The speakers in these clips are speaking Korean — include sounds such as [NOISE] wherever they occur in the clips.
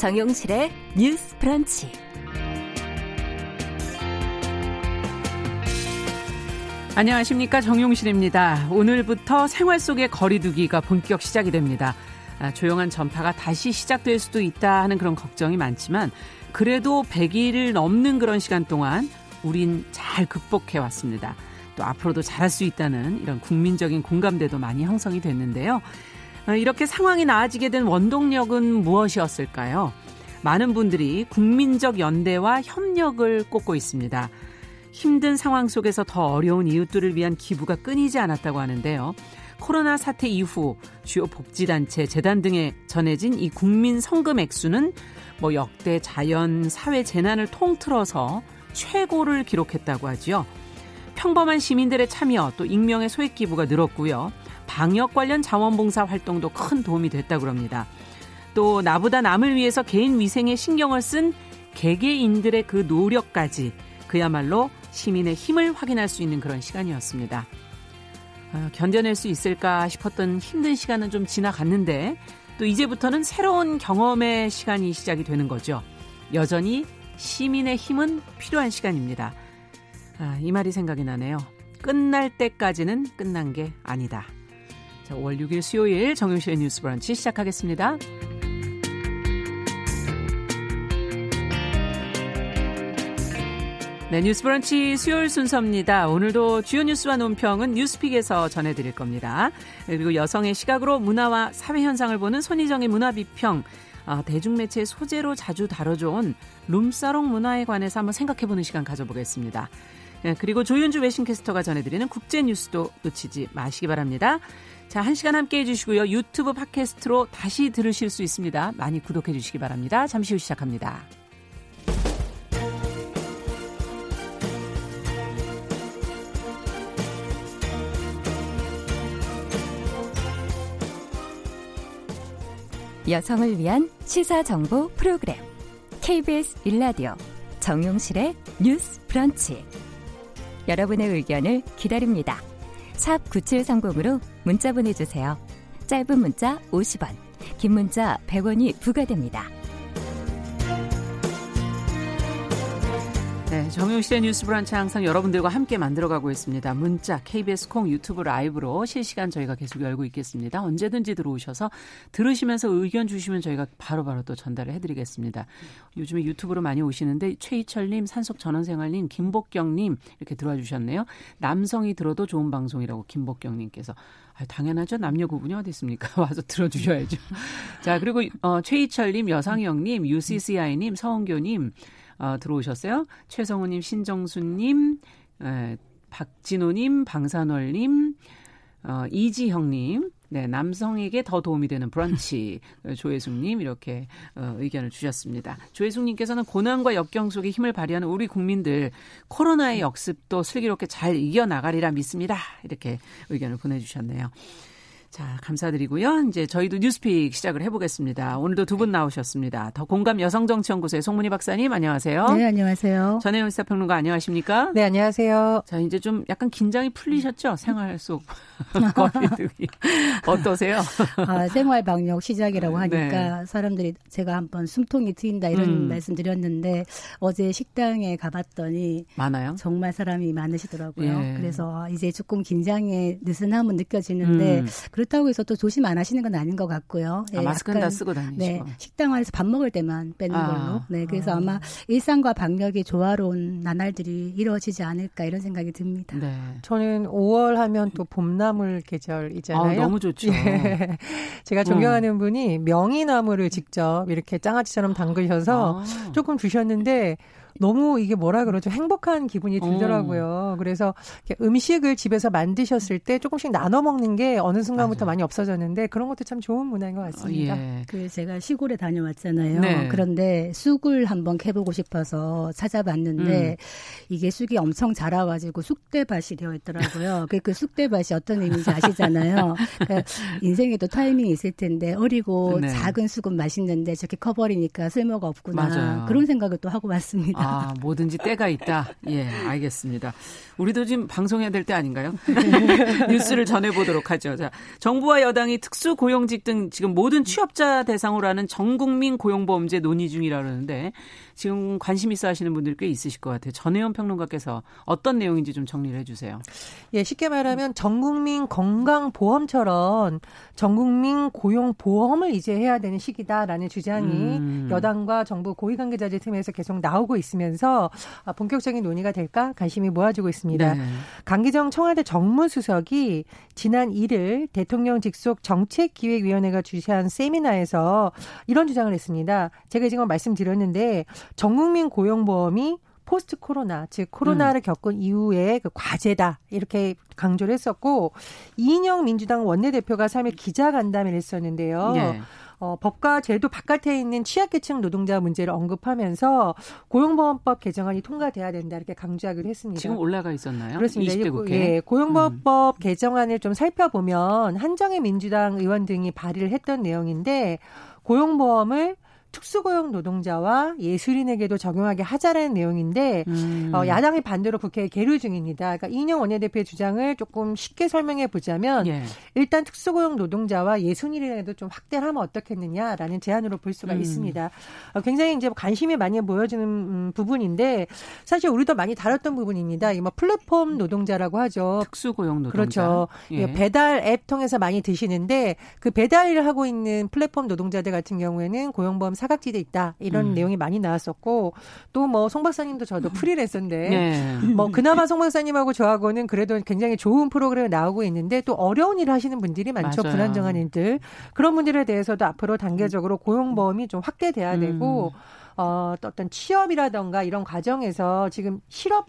정용실의 뉴스 프런치. 안녕하십니까 정용실입니다. 오늘부터 생활 속의 거리두기가 본격 시작이 됩니다. 아, 조용한 전파가 다시 시작될 수도 있다 하는 그런 걱정이 많지만 그래도 100일을 넘는 그런 시간 동안 우린 잘 극복해 왔습니다. 또 앞으로도 잘할 수 있다는 이런 국민적인 공감대도 많이 형성이 됐는데요. 어, 이렇게 상황이 나아지게 된 원동력은 무엇이었을까요? 많은 분들이 국민적 연대와 협력을 꼽고 있습니다. 힘든 상황 속에서 더 어려운 이웃들을 위한 기부가 끊이지 않았다고 하는데요. 코로나 사태 이후 주요 복지단체, 재단 등에 전해진 이 국민 성금 액수는 뭐 역대 자연, 사회 재난을 통틀어서 최고를 기록했다고 하지요. 평범한 시민들의 참여 또 익명의 소액 기부가 늘었고요. 방역 관련 자원봉사 활동도 큰 도움이 됐다고 합니다. 또 나보다 남을 위해서 개인 위생에 신경을 쓴 개개인들의 그 노력까지 그야말로 시민의 힘을 확인할 수 있는 그런 시간이었습니다. 어, 견뎌낼 수 있을까 싶었던 힘든 시간은 좀 지나갔는데 또 이제부터는 새로운 경험의 시간이 시작이 되는 거죠. 여전히 시민의 힘은 필요한 시간입니다. 아, 이 말이 생각이 나네요. 끝날 때까지는 끝난 게 아니다. 자, 5월 6일 수요일 정용실의 뉴스 브런치 시작하겠습니다. 네, 뉴스 브런치 수요일 순서입니다. 오늘도 주요 뉴스와 논평은 뉴스픽에서 전해드릴 겁니다. 그리고 여성의 시각으로 문화와 사회 현상을 보는 손희정의 문화비평, 아, 대중매체 소재로 자주 다뤄져온 룸사롱 문화에 관해서 한번 생각해보는 시간 가져보겠습니다. 네, 그리고 조윤주 외신캐스터가 전해드리는 국제 뉴스도 놓치지 마시기 바랍니다. 자, 한 시간 함께 해주시고요. 유튜브 팟캐스트로 다시 들으실 수 있습니다. 많이 구독해 주시기 바랍니다. 잠시 후 시작합니다. 여성을 위한 시사 정보 프로그램 KBS 일라디오 정용실의 뉴스 브런치 여러분의 의견을 기다립니다. 샵 9730으로 문자 보내주세요. 짧은 문자 50원, 긴 문자 100원이 부과됩니다. 네, 정용실의 뉴스 브런치 항상 여러분들과 함께 만들어가고 있습니다. 문자, KBS 콩, 유튜브 라이브로 실시간 저희가 계속 열고 있겠습니다. 언제든지 들어오셔서 들으시면서 의견 주시면 저희가 바로바로 바로 또 전달을 해드리겠습니다. 요즘에 유튜브로 많이 오시는데 최희철님, 산속전원생활님, 김복경님 이렇게 들어와 주셨네요. 남성이 들어도 좋은 방송이라고 김복경님께서 아, 당연하죠. 남녀 구분이 어디 있습니까? [LAUGHS] 와서 들어주셔야죠. 자, 그리고 어, 최희철님, 여상영님, UCCI님, 서은교님, 어, 들어오셨어요. 최성우님, 신정수님, 에, 박진호님, 방산월님, 어, 이지형님, 네, 남성에게 더 도움이 되는 브런치 [LAUGHS] 조혜숙님 이렇게 어, 의견을 주셨습니다. 조혜숙님께서는 고난과 역경 속에 힘을 발휘하는 우리 국민들 코로나의 역습도 슬기롭게 잘 이겨나가리라 믿습니다. 이렇게 의견을 보내주셨네요. 자, 감사드리고요. 이제 저희도 뉴스픽 시작을 해보겠습니다. 오늘도 두 분 나오셨습니다. 더 공감 여성정치연구소의 송문희 박사님, 안녕하세요. 네, 안녕하세요. 전혜연 시사평론가 안녕하십니까? 네, 안녕하세요. 자, 이제 좀 약간 긴장이 풀리셨죠? 생활 속 [LAUGHS] 거리두기. 어떠세요? 아, 생활 방역 시작이라고 하니까 네. 사람들이 제가 한번 숨통이 트인다 이런 음. 말씀 드렸는데 어제 식당에 가봤더니 많아요? 정말 사람이 많으시더라고요. 예. 그래서 이제 조금 긴장의 느슨함은 느껴지는데 음. 그렇다고 해서 또 조심 안 하시는 건 아닌 것 같고요. 아, 예, 마스크는 다 쓰고 다니시고. 네, 식당 안에서 밥 먹을 때만 빼는 아, 걸로. 네, 그래서 아. 마 일상과 방역이 조화로운 나날들이 이루어지지 않을까 이런 생각이 듭니다. 네. 저는 5월 하면 또 봄나물 계절이잖아요. 아, 너무 좋죠. 예. [LAUGHS] 제가 존경하는 음. 분이 명이나물을 직접 이렇게 장아찌처럼 담그셔서 아. 조금 주셨는데 너무 이게 뭐라 그러죠? 행복한 기분이 어. 들더라고요. 음. 그래서 음식을 집에서 만드셨을 때 조금씩 나눠 먹는 게 어느 순간부터 맞아요. 많이 없어졌는데 그런 것도 참 좋은 문화인 것 같습니다. 어, 예. 그 제가 시골에 다녀왔잖아요. 네. 그런데 쑥을 한번 캐보고 싶어서 찾아봤는데 음. 이게 쑥이 엄청 자라가지고 쑥대밭이 되어 있더라고요. 그, 그 쑥대밭이 어떤 의미인지 아시잖아요. 그러니까 인생에도 타이밍이 있을 텐데 어리고 네. 작은 쑥은 맛있는데 저렇게 커버리니까 쓸모가 없구나. 맞아요. 그런 생각을 또 하고 왔습니다. 아, 뭐든지 때가 있다. 예, 알겠습니다. 우리도 지금 방송해야 될 때 아닌가요? [LAUGHS] 뉴스를 전해보도록 하죠. 자, 정부와 여당이 특수 고용직 등 지금 모든 취업자 대상으로 하는 전국민 고용보험제 논의 중이라 그러는데 지금 관심 있어 하시는 분들 꽤 있으실 것 같아요. 전혜원 평론가께서 어떤 내용인지 좀 정리를 해주세요. 예, 쉽게 말하면 전국민 건강보험처럼 전국민 고용보험을 이제 해야 되는 시기다라는 주장이 음. 여당과 정부 고위관계자들 틈에서 계속 나오고 있으면서 아, 본격적인 논의가 될까 관심이 모아지고 있습니다. 네. 강기정 청와대 정무수석이 지난 1일 대통령 직속 정책기획위원회가 주최한 세미나에서 이런 주장을 했습니다. 제가 지금 말씀드렸는데 전국민 고용보험이 포스트 코로나, 즉 코로나를 음. 겪은 이후에 그 과제다 이렇게 강조를 했었고 이인영 민주당 원내대표가 3일 기자간담회를 했었는데요. 네. 어, 법과 제도 바깥에 있는 취약계층 노동자 문제를 언급하면서 고용보험법 개정안이 통과돼야 된다 이렇게 강조하기로 했습니다. 지금 올라가 있었나요? 그렇습니다. 20대 국회. 예, 고용보험법 음. 개정안을 좀 살펴보면 한정희 민주당 의원 등이 발의를 했던 내용인데 고용보험을 특수고용 노동자와 예술인에게도 적용하게 하자라는 내용인데 음. 어, 야당이 반대로 국회에 계류 중입니다. 그러니까 이인영 원내대표의 주장을 조금 쉽게 설명해 보자면 예. 일단 특수고용 노동자와 예술인에게도 좀 확대를 하면 어떻겠느냐라는 제안으로 볼 수가 음. 있습니다. 어, 굉장히 이제 관심이 많이 보여지는 음, 부분인데 사실 우리도 많이 다뤘던 부분입니다. 이뭐 플랫폼 노동자라고 하죠. 특수고용 노동자. 그렇죠. 예. 배달 앱 통해서 많이 드시는데 그 배달 일을 하고 있는 플랫폼 노동자들 같은 경우에는 고용보험 사각지대 있다 이런 음. 내용이 많이 나왔었고 또 뭐 송 박사님도 저도 프리랜서인데 네. 뭐 그나마 송 박사님하고 저하고는 그래도 굉장히 좋은 프로그램이 나오고 있는데 또 어려운 일을 하시는 분들이 많죠 맞아요. 불안정한 일들 그런 분들에 대해서도 앞으로 단계적으로 고용보험이 좀 확대돼야 되고 음. 어, 어떤 취업이라던가 이런 과정에서 지금 실업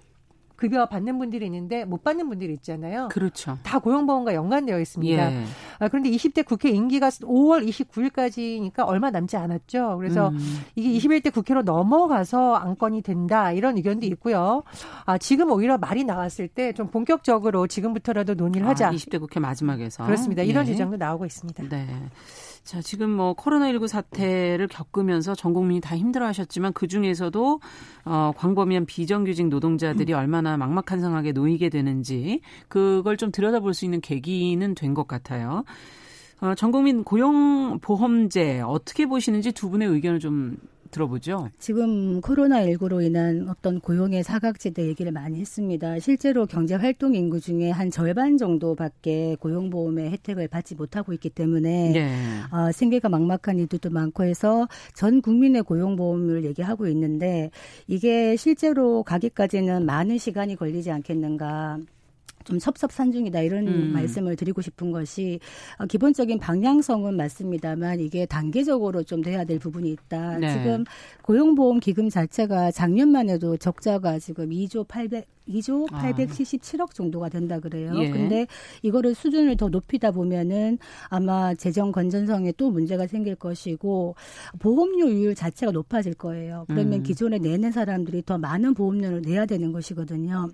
급여 받는 분들이 있는데 못 받는 분들이 있잖아요. 그렇죠. 다 고용보험과 연관되어 있습니다. 예. 아, 그런데 20대 국회 임기가 5월 29일까지니까 얼마 남지 않았죠. 그래서 음. 이게 21대 국회로 넘어가서 안건이 된다 이런 의견도 있고요. 아, 지금 오히려 말이 나왔을 때 좀 본격적으로 지금부터라도 논의를 하자. 아, 20대 국회 마지막에서. 그렇습니다. 이런 예. 주장도 나오고 있습니다. 네. 자, 지금 뭐 코로나19 사태를 겪으면서 전 국민이 다 힘들어 하셨지만 그 중에서도 어, 광범위한 비정규직 노동자들이 얼마나 막막한 상황에 놓이게 되는지 그걸 좀 들여다볼 수 있는 계기는 된 것 같아요. 어, 전 국민 고용보험제 어떻게 보시는지 두 분의 의견을 좀 들어보죠. 지금 코로나19로 인한 어떤 고용의 사각지대 얘기를 많이 했습니다. 실제로 경제 활동 인구 중에 한 절반 정도밖에 고용보험의 혜택을 받지 못하고 있기 때문에 네. 어, 생계가 막막한 이들도 많고 해서 전 국민의 고용보험을 얘기하고 있는데 이게 실제로 가기까지는 많은 시간이 걸리지 않겠는가. 좀 섭섭산 중이다 이런 음. 말씀을 드리고 싶은 것이 어, 기본적인 방향성은 맞습니다만 이게 단계적으로 좀 돼야 될 부분이 있다. 네. 지금 고용보험 기금 자체가 작년만 해도 적자가 지금 2조 800 2조 877억 아. 정도가 된다 그래요. 예. 근데 이거를 수준을 더 높이다 보면은 아마 재정 건전성에 또 문제가 생길 것이고 보험료율 자체가 높아질 거예요. 그러면 음. 기존에 내는 사람들이 더 많은 보험료를 내야 되는 것이거든요.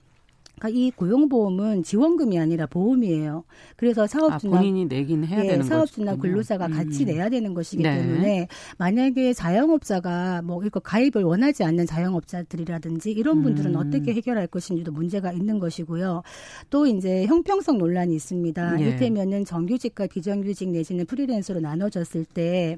그러니까 이 고용보험은 지원금이 아니라 보험이에요. 그래서 사업주나 아, 본인이 내긴 해야 예, 되는 사업주나 것이군요. 근로자가 음. 같이 내야 되는 것이기 네. 때문에 만약에 자영업자가 뭐 이거 가입을 원하지 않는 자영업자들이라든지 이런 분들은 음. 어떻게 해결할 것인지도 문제가 있는 것이고요. 또 이제 형평성 논란이 있습니다. 예. 이를테면은 정규직과 비정규직 내지는 프리랜서로 나눠졌을 때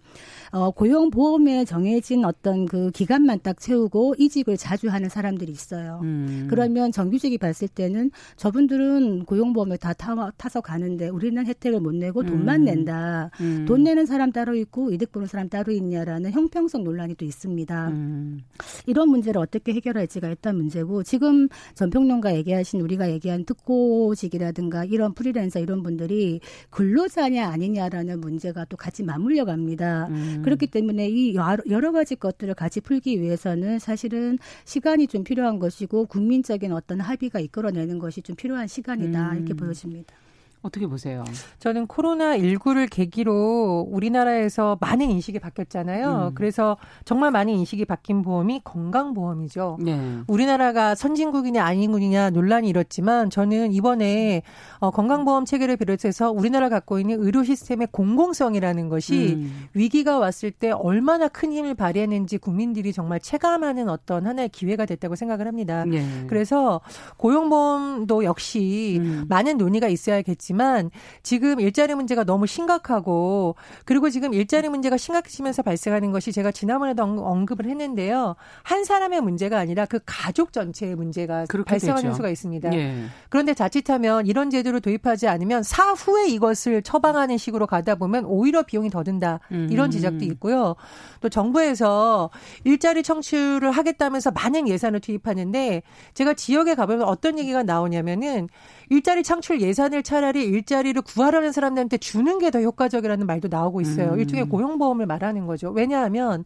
어, 고용보험에 정해진 어떤 그 기간만 딱 채우고 이직을 자주 하는 사람들이 있어요. 음. 그러면 정규직이 봤을 때는 저분들은 고용보험을 다 타, 타서 가는데 우리는 혜택을 못 내고 돈만 음. 낸다. 음. 돈 내는 사람 따로 있고 이득 보는 사람 따로 있냐라는 형평성 논란이 또 있습니다. 음. 이런 문제를 어떻게 해결할지가 일단 문제고 지금 전평론가 얘기하신 우리가 얘기한 특고직이라든가 이런 프리랜서 이런 분들이 근로자냐 아니냐라는 문제가 또 같이 맞물려 갑니다. 음. 그렇기 때문에 이 여러 가지 것들을 같이 풀기 위해서는 사실은 시간이 좀 필요한 것이고 국민적인 어떤 합의가 이끌어내는 것이 좀 필요한 시간이다 음. 이렇게 보여집니다. 어떻게 보세요? 저는 코로나19를 계기로 우리나라에서 많은 인식이 바뀌었잖아요. 음. 그래서 정말 많은 인식이 바뀐 보험이 건강보험이죠. 네. 우리나라가 선진국이냐 아닌국이냐 논란이 일었지만 저는 이번에 어, 건강보험 체계를 비롯해서 우리나라 갖고 있는 의료 시스템의 공공성이라는 것이 음. 위기가 왔을 때 얼마나 큰 힘을 발휘했는지 국민들이 정말 체감하는 어떤 하나의 기회가 됐다고 생각을 합니다. 네. 그래서 고용보험도 역시 음. 많은 논의가 있어야겠지 있지만 지금 일자리 문제가 너무 심각하고 그리고 지금 일자리 문제가 심각해지면서 발생하는 것이 제가 지난번에도 언급을 했는데요. 한 사람의 문제가 아니라 그 가족 전체의 문제가 발생하는 되죠. 수가 있습니다. 예. 그런데 자칫하면 이런 제도를 도입하지 않으면 사후에 이것을 처방하는 식으로 가다 보면 오히려 비용이 더 든다. 이런 음. 지적도 있고요. 또 정부에서 일자리 청취를 하겠다면서 많은 예산을 투입하는데 제가 지역에 가보면 어떤 얘기가 나오냐면은 일자리 창출 예산을 차라리 일자리를 구하려는 사람들한테 주는 게 더 효과적이라는 말도 나오고 있어요. 음. 일종의 고용보험을 말하는 거죠. 왜냐하면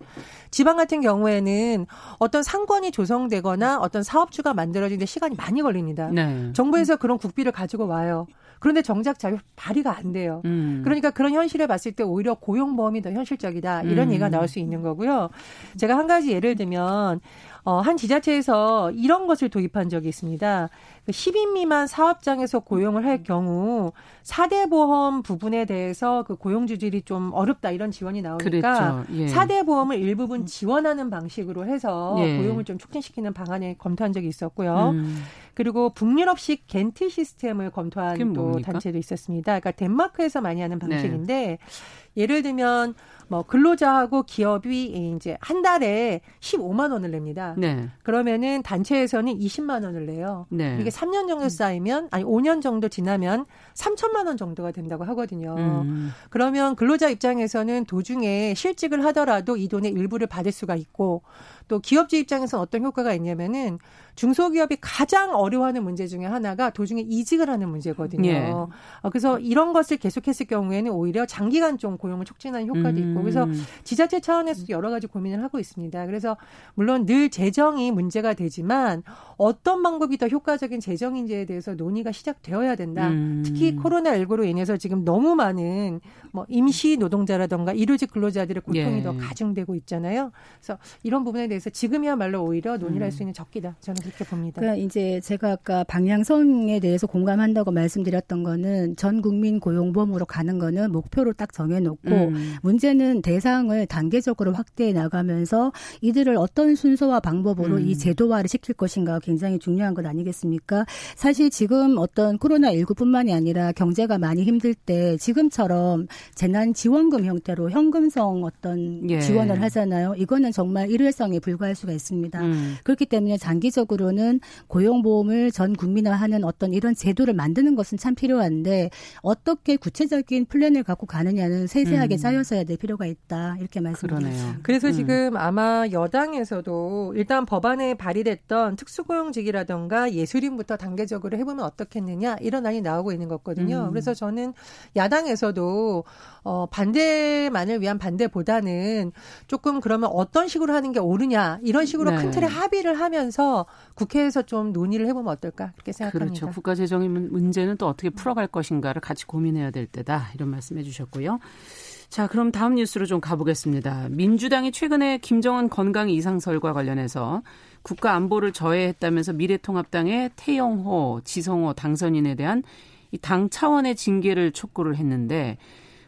지방 같은 경우에는 어떤 상권이 조성되거나 어떤 사업주가 만들어지는데 시간이 많이 걸립니다. 네. 정부에서 그런 국비를 가지고 와요. 그런데 정작 잘 발휘가 안 돼요. 음. 그러니까 그런 현실을 봤을 때 오히려 고용보험이 더 현실적이다. 이런 음. 얘기가 나올 수 있는 거고요. 제가 한 가지 예를 들면 어, 한 지자체에서 이런 것을 도입한 적이 있습니다. 10인 그 미만 사업장에서 고용을 할 경우 4대 보험 부분에 대해서 그 고용 주질이 좀 어렵다 이런 지원이 나오니까 예. 4대 보험을 일부분 지원하는 방식으로 해서 예. 고용을 좀 촉진시키는 방안을 검토한 적이 있었고요. 음. 그리고 북유럽식 겐트 시스템을 검토한 또 단체도 있었습니다. 그러니까 덴마크에서 많이 하는 네. 방식인데 네. 예를 들면 뭐 근로자하고 기업이 이제 한 달에 15만 원을 냅니다. 네. 그러면은 단체에서는 20만 원을 내요. 네. 이게 3년 정도 쌓이면 아니 5년 정도 지나면 3천만 원 정도가 된다고 하거든요. 음. 그러면 근로자 입장에서는 도중에 실직을 하더라도 이 돈의 일부를 받을 수가 있고 또 기업주 입장에서는 어떤 효과가 있냐면은 중소기업이 가장 어려워하는 문제 중에 하나가 도중에 이직을 하는 문제거든요. 예. 어, 그래서 이런 것을 계속했을 경우에는 오히려 장기간 좀 고용을 촉진하는 효과도 있고 그래서 음. 지자체 차원에서 여러 가지 고민을 하고 있습니다. 그래서 물론 늘 재정이 문제가 되지만 어떤 방법이 더 효과적인 재정인지에 대해서 논의가 시작되어야 된다. 음. 특히 코로나19로 인해서 지금 너무 많은 뭐 임시 노동자라던가 일요직 근로자들의 고통이 예. 더 가중되고 있잖아요. 그래서 이런 부분에 대해서 지금이야말로 오히려 논의를 음. 할수 있는 적기다. 저는 그렇게 봅니다. 그러니까 이제 제가 아까 방향성에 대해서 공감한다고 말씀드렸던 거는 전 국민 고용보험으로 가는 거는 목표로 딱 정해놓고 음. 문제는 대상을 단계적으로 확대해 나가면서 이들을 어떤 순서와 방법으로 음. 이 제도화를 시킬 것인가 굉장히 중요한 것 아니겠습니까? 사실 지금 어떤 코로나19뿐만이 아니라 경제가 많이 힘들 때 지금처럼 재난 지원금 형태로 현금성 어떤 예. 지원을 하잖아요. 이거는 정말 일회성에 불과할 수가 있습니다. 음. 그렇기 때문에 장기적으로 는 고용보험을 전 국민화하는 어떤 이런 제도를 만드는 것은 참 필요한데 어떻게 구체적인 플랜을 갖고 가느냐는 세세하게 음. 짜여서야 될 필요가 있다 이렇게 말씀드립니다. 그래서 음. 지금 아마 여당에서도 일단 법안에 발의됐던 특수고용직이라던가 예술인부터 단계적으로 해보면 어떻겠느냐 이런 안이 나오고 있는 거거든요. 음. 그래서 저는 야당에서도 어, 반대만을 위한 반대보다는 조금 그러면 어떤 식으로 하는 게 옳으냐 이런 식으로 네. 큰 틀에 합의를 하면서 국회에서 좀 논의를 해보면 어떨까 그렇게 생각합니다. 그렇죠. 국가 재정의 문제는 또 어떻게 풀어갈 것인가를 같이 고민해야 될 때다 이런 말씀해 주셨고요. 자, 그럼 다음 뉴스로 좀 가보겠습니다. 민주당이 최근에 김정은 건강 이상설과 관련해서 국가 안보를 저해했다면서 미래통합당의 태영호, 지성호 당선인에 대한 이 당 차원의 징계를 촉구를 했는데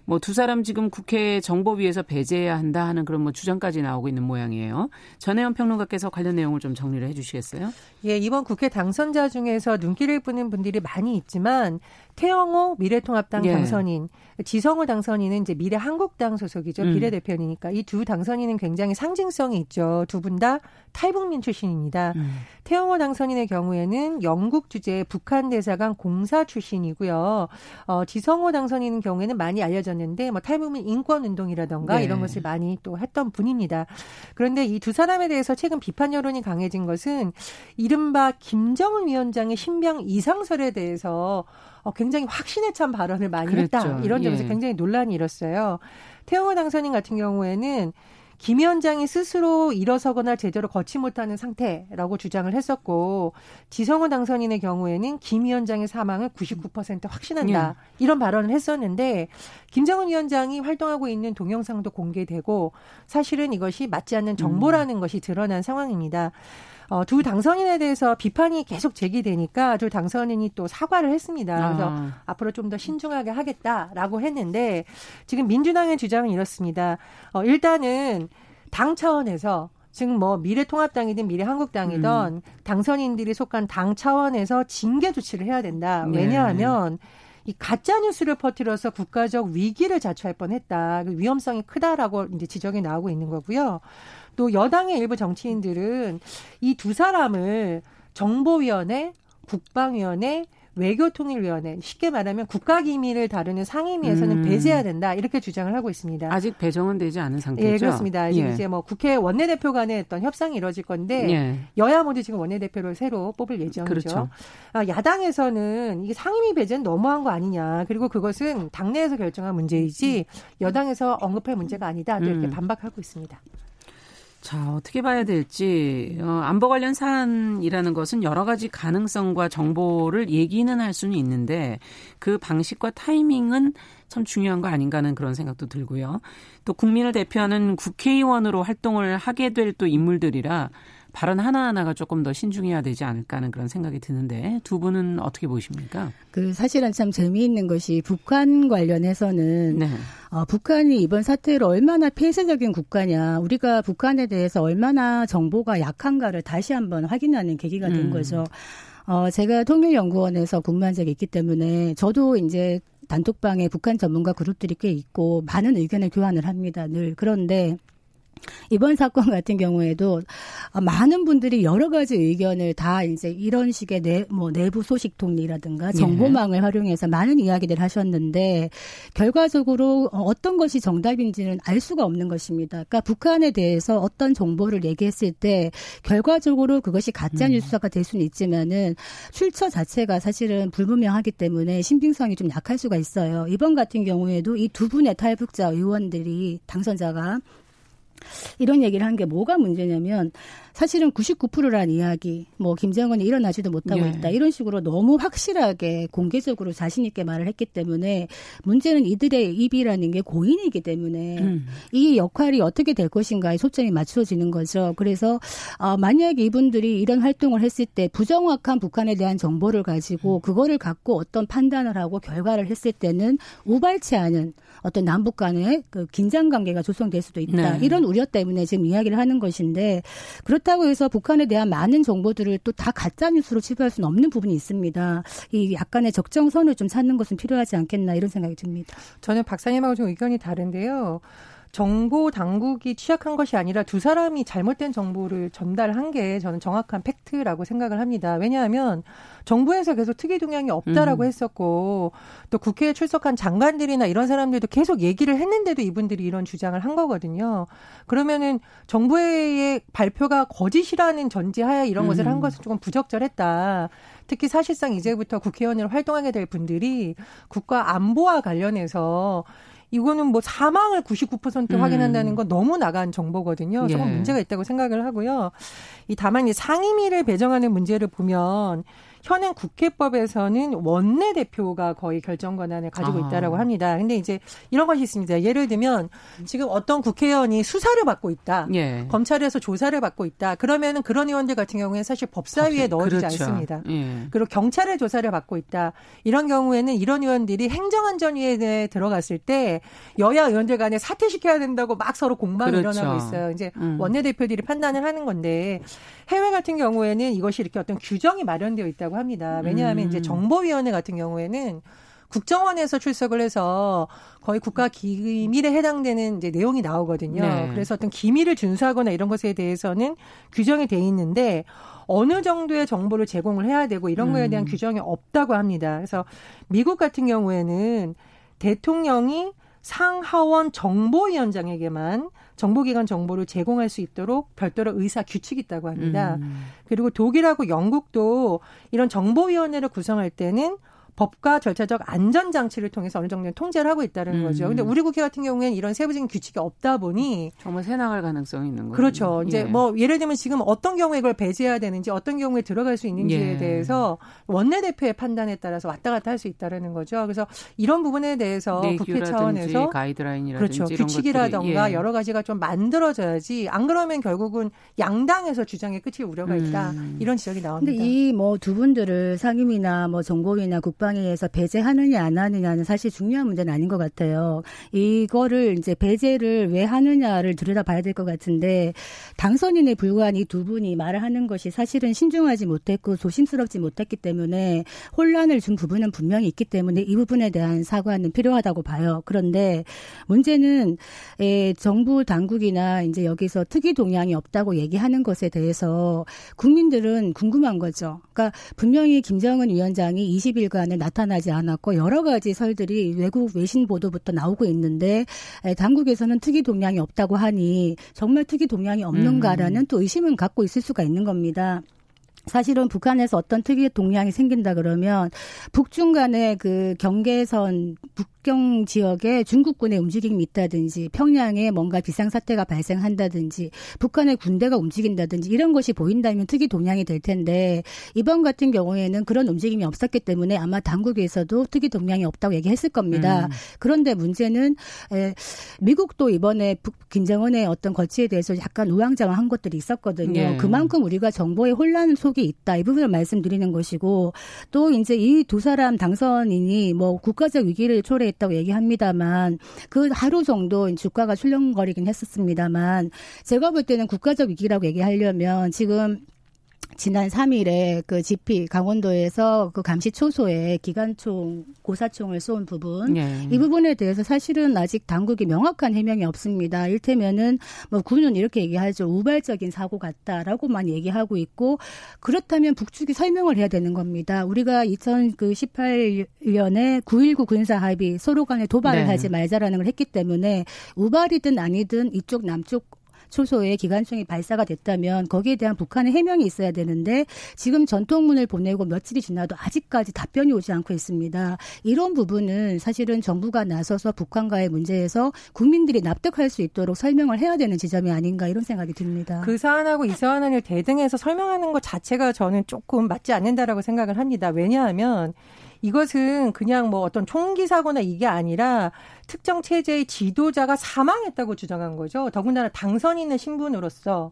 뭐 두 사람 지금 국회 정보위에서 배제해야 한다 하는 그런 뭐 주장까지 나오고 있는 모양이에요. 전혜연 평론가께서 관련 내용을 좀 정리를 해 주시겠어요? 예, 이번 국회 당선자 중에서 눈길을 끄는 분들이 많이 있지만 태영호 미래통합당 예. 당선인, 지성호 당선인은 이제 미래한국당 소속이죠. 음. 비례대표니까 이두 당선인은 굉장히 상징성이 있죠. 두 분 다 탈북민 출신입니다. 음. 태영호 당선인의 경우에는 영국 주재 북한 대사관 공사 출신이고요. 어, 지성호 당선인의 경우에는 많이 알려졌는데 뭐 탈북민 인권 운동이라던가 네. 이런 것을 많이 또 했던 분입니다. 그런데 이 두 사람에 대해서 최근 비판 여론이 강해진 것은 이 른바 김정은 위원장의 신병 이상설에 대해서 어, 굉장히 확신에 찬 발언을 많이 그랬죠. 했다. 이런 점에서 예. 굉장히 논란이 일었어요. 태영호 당선인 같은 경우에는 김 위원장이 스스로 일어서거나 제대로 걷지 못하는 상태라고 주장을 했었고 지성호 당선인의 경우에는 김 위원장의 사망을 99% 확신한다 예. 이런 발언을 했었는데 김정은 위원장이 활동하고 있는 동영상도 공개되고 사실은 이것이 맞지 않는 정보라는 음. 것이 드러난 상황입니다. 어, 두 당선인에 대해서 비판이 계속 제기되니까 두 당선인이 또 사과를 했습니다. 그래서 아. 앞으로 좀 더 신중하게 하겠다라고 했는데 지금 민주당의 주장은 이렇습니다. 어, 일단은 당 차원에서 지금 뭐 미래통합당이든 미래한국당이든 음. 당선인들이 속한 당 차원에서 징계 조치를 해야 된다. 네. 왜냐하면 네. 이 가짜 뉴스를 퍼뜨려서 국가적 위기를 자초할 뻔했다. 그 위험성이 크다라고 이제 지적이 나오고 있는 거고요. 또 여당의 일부 정치인들은 이 두 사람을 정보위원회, 국방위원회, 외교통일위원회 쉽게 말하면 국가기밀을 다루는 상임위에서는 음. 배제해야 된다 이렇게 주장을 하고 있습니다. 아직 배정은 되지 않은 상태죠. 예, 그렇습니다. 예. 이제 뭐 국회 원내대표 간의 어떤 협상이 이뤄질 건데 예. 여야 모두 지금 원내대표를 새로 뽑을 예정이죠. 그렇죠. 아, 야당에서는 이게 상임위 배제는 너무한 거 아니냐. 그리고 그것은 당내에서 결정한 문제이지 여당에서 언급할 문제가 아니다. 또 이렇게 음. 반박하고 있습니다. 자, 어떻게 봐야 될지. 어, 안보 관련 사안이라는 것은 여러 가지 가능성과 정보를 얘기는 할 수는 있는데 그 방식과 타이밍은 참 중요한 거 아닌가 하는 그런 생각도 들고요. 또 국민을 대표하는 국회의원으로 활동을 하게 될 또 인물들이라 발언 하나하나가 조금 더 신중해야 되지 않을까 하는 그런 생각이 드는데 두 분은 어떻게 보십니까? 그 사실은 참 재미있는 것이 북한 관련해서는 네. 어, 북한이 이번 사태로 얼마나 폐쇄적인 국가냐, 우리가 북한에 대해서 얼마나 정보가 약한가를 다시 한번 확인하는 계기가 된 음. 거죠. 어, 제가 통일연구원에서 근무한 적이 있기 때문에 저도 이제 단톡방에 북한 전문가 그룹들이 꽤 있고 많은 의견을 교환을 합니다. 늘. 그런데 이번 사건 같은 경우에도 많은 분들이 여러 가지 의견을 다 이제 이런 식의 내, 뭐 내부 소식통이라든가 예. 정보망을 예. 활용해서 많은 이야기들 하셨는데 결과적으로 어떤 것이 정답인지는 알 수가 없는 것입니다. 그러니까 북한에 대해서 어떤 정보를 얘기했을 때 결과적으로 그것이 가짜 음. 뉴스가 될 수는 있지만은 출처 자체가 사실은 불분명하기 때문에 신빙성이 좀 약할 수가 있어요. 이번 같은 경우에도 이 두 분의 탈북자 의원들이 당선자가 이런 얘기를 한 게 뭐가 문제냐면 사실은 99%란 이야기, 뭐 김정은이 일어나지도 못하고 예. 있다 이런 식으로 너무 확실하게 공개적으로 자신 있게 말을 했기 때문에 문제는 이들의 입이라는 게 고인이기 때문에 음. 이 역할이 어떻게 될 것인가에 초점이 맞춰지는 거죠. 그래서 어, 만약에 이분들이 이런 활동을 했을 때 부정확한 북한에 대한 정보를 가지고 음. 그거를 갖고 어떤 판단을 하고 결과를 했을 때는 우발치 않은 어떤 남북 간의 그 긴장 관계가 조성될 수도 있다. 네. 이런 우려 때문에 지금 이야기를 하는 것인데 그렇 그렇다고 해서 북한에 대한 많은 정보들을 또 다 가짜 뉴스로 치부할 수는 없는 부분이 있습니다. 이 약간의 적정선을 좀 찾는 것은 필요하지 않겠나 이런 생각이 듭니다. 저는 박사님하고 좀 의견이 다른데요. 정보 당국이 취약한 것이 아니라 두 사람이 잘못된 정보를 전달한 게 저는 정확한 팩트라고 생각을 합니다. 왜냐하면 정부에서 계속 특이 동향이 없다라고 음. 했었고 또 국회에 출석한 장관들이나 이런 사람들도 계속 얘기를 했는데도 이분들이 이런 주장을 한 거거든요. 그러면은 정부의 발표가 거짓이라는 전제하에 이런 음. 것을 한 음. 것은 조금 부적절했다. 특히 사실상 이제부터 국회의원으로 활동하게 될 분들이 국가 안보와 관련해서 이거는 뭐 사망을 99% 음. 확인한다는 건 너무 나간 정보거든요. 조금 예. 문제가 있다고 생각을 하고요. 이 다만 이 상임위를 배정하는 문제를 보면 현행 국회법에서는 원내 대표가 거의 결정 권한을 가지고 아. 있다라고 합니다. 근데 이제 이런 것이 있습니다. 예를 들면 지금 어떤 국회의원이 수사를 받고 있다. 예. 검찰에서 조사를 받고 있다. 그러면은 그런 의원들 같은 경우에는 사실 법사위에 넣어주지 그렇죠. 않습니다. 예. 그리고 경찰의 조사를 받고 있다. 이런 경우에는 이런 의원들이 행정안전위에 들어갔을 때 여야 의원들 간에 사퇴시켜야 된다고 막 서로 공방이 그렇죠. 일어나고 있어요. 이제 음. 원내대표들이 판단을 하는 건데 해외 같은 경우에는 이것이 이렇게 어떤 규정이 마련되어 있다고 합니다. 왜냐하면 음. 이제 정보위원회 같은 경우에는 국정원에서 출석을 해서 거의 국가 기밀에 해당되는 이제 내용이 나오거든요. 네. 그래서 어떤 기밀을 준수하거나 이런 것에 대해서는 규정이 돼 있는데 어느 정도의 정보를 제공을 해야 되고 이런 거에 대한 음. 규정이 없다고 합니다. 그래서 미국 같은 경우에는 대통령이 상하원 정보위원장에게만 정보기관 정보를 제공할 수 있도록 별도로 의사 규칙이 있다고 합니다. 음. 그리고 독일하고 영국도 이런 정보위원회를 구성할 때는 법과 절차적 안전 장치를 통해서 어느 정도 통제를 하고 있다는 음. 거죠. 근데 우리 국회 같은 경우에는 이런 세부적인 규칙이 없다 보니 정말 새 나갈 가능성이 있는 거죠. 그렇죠. 이제 예. 뭐 예를 들면 지금 어떤 경우에 이걸 배제해야 되는지 어떤 경우에 들어갈 수 있는지에 예. 대해서 원내 대표의 판단에 따라서 왔다 갔다 할 수 있다라는 거죠. 그래서 이런 부분에 대해서 국회 차원에서 가이드라인이라든지 그렇죠. 규칙이라던가 예. 여러 가지가 좀 만들어져야지 안 그러면 결국은 양당에서 주장의 끝이 우려가 있다. 음. 이런 지적이 나옵니다. 근데 이 뭐 두 분들을 상임이나 뭐 정보위나 국방 위에서 배제하느냐 안 하느냐는 사실 중요한 문제는 아닌 것 같아요. 이거를 이제 배제를 왜 하느냐를 들여다봐야 될 것 같은데 당선인에 불과한 이 두 분이 말을 하는 것이 사실은 신중하지 못했고 조심스럽지 못했기 때문에 혼란을 준 부분은 분명히 있기 때문에 이 부분에 대한 사과는 필요하다고 봐요. 그런데 문제는 에, 정부 당국이나 이제 여기서 특이 동향이 없다고 얘기하는 것에 대해서 국민들은 궁금한 거죠. 그러니까 분명히 김정은 위원장이 20일간을 나타나지 않았고 여러 가지 설들이 외국 외신 보도부터 나오고 있는데 당국에서는 특이 동향이 없다고 하니 정말 특이 동향이 없는가라는 음. 또 의심은 갖고 있을 수가 있는 겁니다. 사실은 북한에서 어떤 특이의 동향이 생긴다 그러면 북중 간의 그 경계선 북 경 지역에 중국군의 움직임이 있다든지 평양에 뭔가 비상사태가 발생한다든지 북한의 군대가 움직인다든지 이런 것이 보인다면 특이 동향이 될 텐데 이번 같은 경우에는 그런 움직임이 없었기 때문에 아마 당국에서도 특이 동향이 없다고 얘기했을 겁니다. 음. 그런데 문제는 에, 미국도 이번에 북, 김정은의 어떤 거치에 대해서 약간 우왕좌왕한 것들이 있었거든요. 예. 그만큼 우리가 정보의 혼란 속 속이 있다. 이 부분을 말씀드리는 것이고 또 이제 이 두 사람 당선인이 뭐 국가적 위기를 초래했 다고 얘기합니다만 그 하루 정도 주가가 출렁거리긴 했었습니다만 제가 볼 때는 국가적 위기라고 얘기하려면 지금 지난 3일에 그 GP 강원도에서 그 감시 초소에 기관총 고사총을 쏜 부분 예. 이 부분에 대해서 사실은 아직 당국이 명확한 해명이 없습니다. 일테면은 뭐 군은 이렇게 얘기하죠. 우발적인 사고 같다라고만 얘기하고 있고 그렇다면 북측이 설명을 해야 되는 겁니다. 우리가 2018년에 9.19 군사 합의 서로 간에 도발을 네. 하지 말자라는 걸 했기 때문에 우발이든 아니든 이쪽 남쪽 초소에 기관총이 발사가 됐다면 거기에 대한 북한의 해명이 있어야 되는데 지금 전통문을 보내고 며칠이 지나도 아직까지 답변이 오지 않고 있습니다. 이런 부분은 사실은 정부가 나서서 북한과의 문제에서 국민들이 납득할 수 있도록 설명을 해야 되는 지점이 아닌가 이런 생각이 듭니다. 그 사안하고 이 사안을 대등해서 설명하는 것 자체가 저는 조금 맞지 않는다라고 생각을 합니다. 왜냐하면 이것은 그냥 뭐 어떤 총기 사고나 이게 아니라 특정 체제의 지도자가 사망했다고 주장한 거죠. 더군다나 당선인의 신분으로서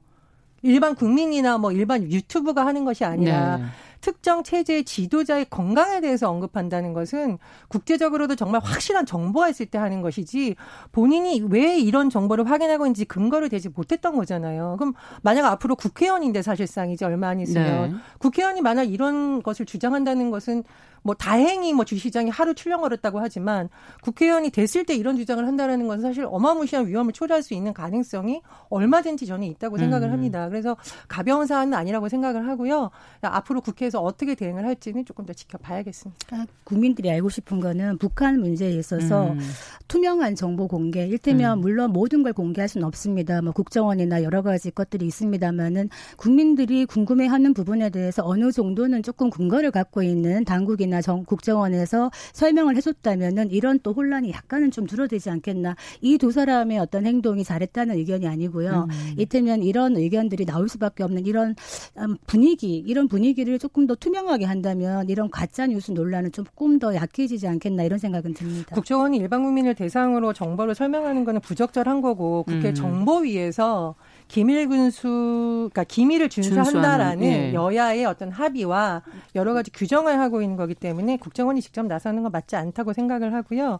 일반 국민이나 뭐 일반 유튜브가 하는 것이 아니라 네. 특정 체제의 지도자의 건강에 대해서 언급한다는 것은 국제적으로도 정말 확실한 정보가 있을 때 하는 것이지 본인이 왜 이런 정보를 확인하고 있는지 근거를 대지 못했던 거잖아요. 그럼 만약 앞으로 국회의원인데 사실상 이제 얼마 안 있으면 네. 국회의원이 만약 이런 것을 주장한다는 것은 뭐 다행히 뭐 주 시장이 하루 출렁거렸다고 하지만 국회의원이 됐을 때 이런 주장을 한다라는 것은 사실 어마무시한 위험을 초래할 수 있는 가능성이 얼마든지 저는 있다고 생각을 음. 합니다. 그래서 가벼운 사안은 아니라고 생각을 하고요. 앞으로 국회에서 어떻게 대응을 할지는 조금 더 지켜봐야겠습니다. 아, 국민들이 알고 싶은 거는 북한 문제에 있어서 음. 투명한 정보 공개, 일테면 음. 물론 모든 걸 공개할 수는 없습니다. 뭐 국정원이나 여러 가지 것들이 있습니다만은 국민들이 궁금해하는 부분에 대해서 어느 정도는 조금 근거를 갖고 있는 당국이나 정부나 정, 국정원에서 설명을 해줬다면은 이런 또 혼란이 약간은 좀 줄어들지 않겠나. 이 두 사람의 어떤 행동이 잘했다는 의견이 아니고요. 음. 이때면 이런 의견들이 나올 수밖에 없는 이런 음, 분위기, 이런 분위기를 조금 더 투명하게 한다면 이런 가짜 뉴스 논란은 조금 더 약해지지 않겠나 이런 생각은 듭니다. 국정원이 일반 국민을 대상으로 정보를 설명하는 것은 부적절한 거고 국회 음. 정보위에서 기밀 군수, 그러니까 기밀을 준수한다라는 예. 여야의 어떤 합의와 여러 가지 규정을 하고 있는 거기 때문에 국정원이 직접 나서는 건 맞지 않다고 생각을 하고요.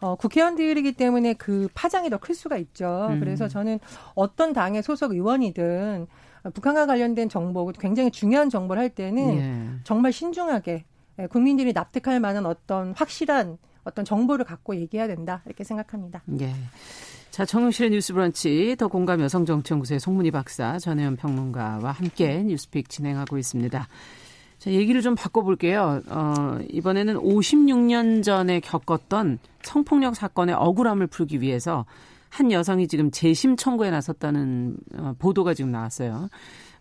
어, 국회의원들이기 때문에 그 파장이 더 클 수가 있죠. 음. 그래서 저는 어떤 당의 소속 의원이든 북한과 관련된 정보, 굉장히 중요한 정보를 할 때는 예. 정말 신중하게 예, 국민들이 납득할 만한 어떤 확실한 어떤 정보를 갖고 얘기해야 된다 이렇게 생각합니다. 예. 자, 정용실의 뉴스 브런치 더 공감 여성정치연구소의 송문희 박사, 전혜연 평론가와 함께 뉴스픽 진행하고 있습니다. 자, 얘기를 좀 바꿔볼게요. 어, 이번에는 56년 전에 겪었던 성폭력 사건의 억울함을 풀기 위해서 한 여성이 지금 재심 청구에 나섰다는 어, 보도가 지금 나왔어요.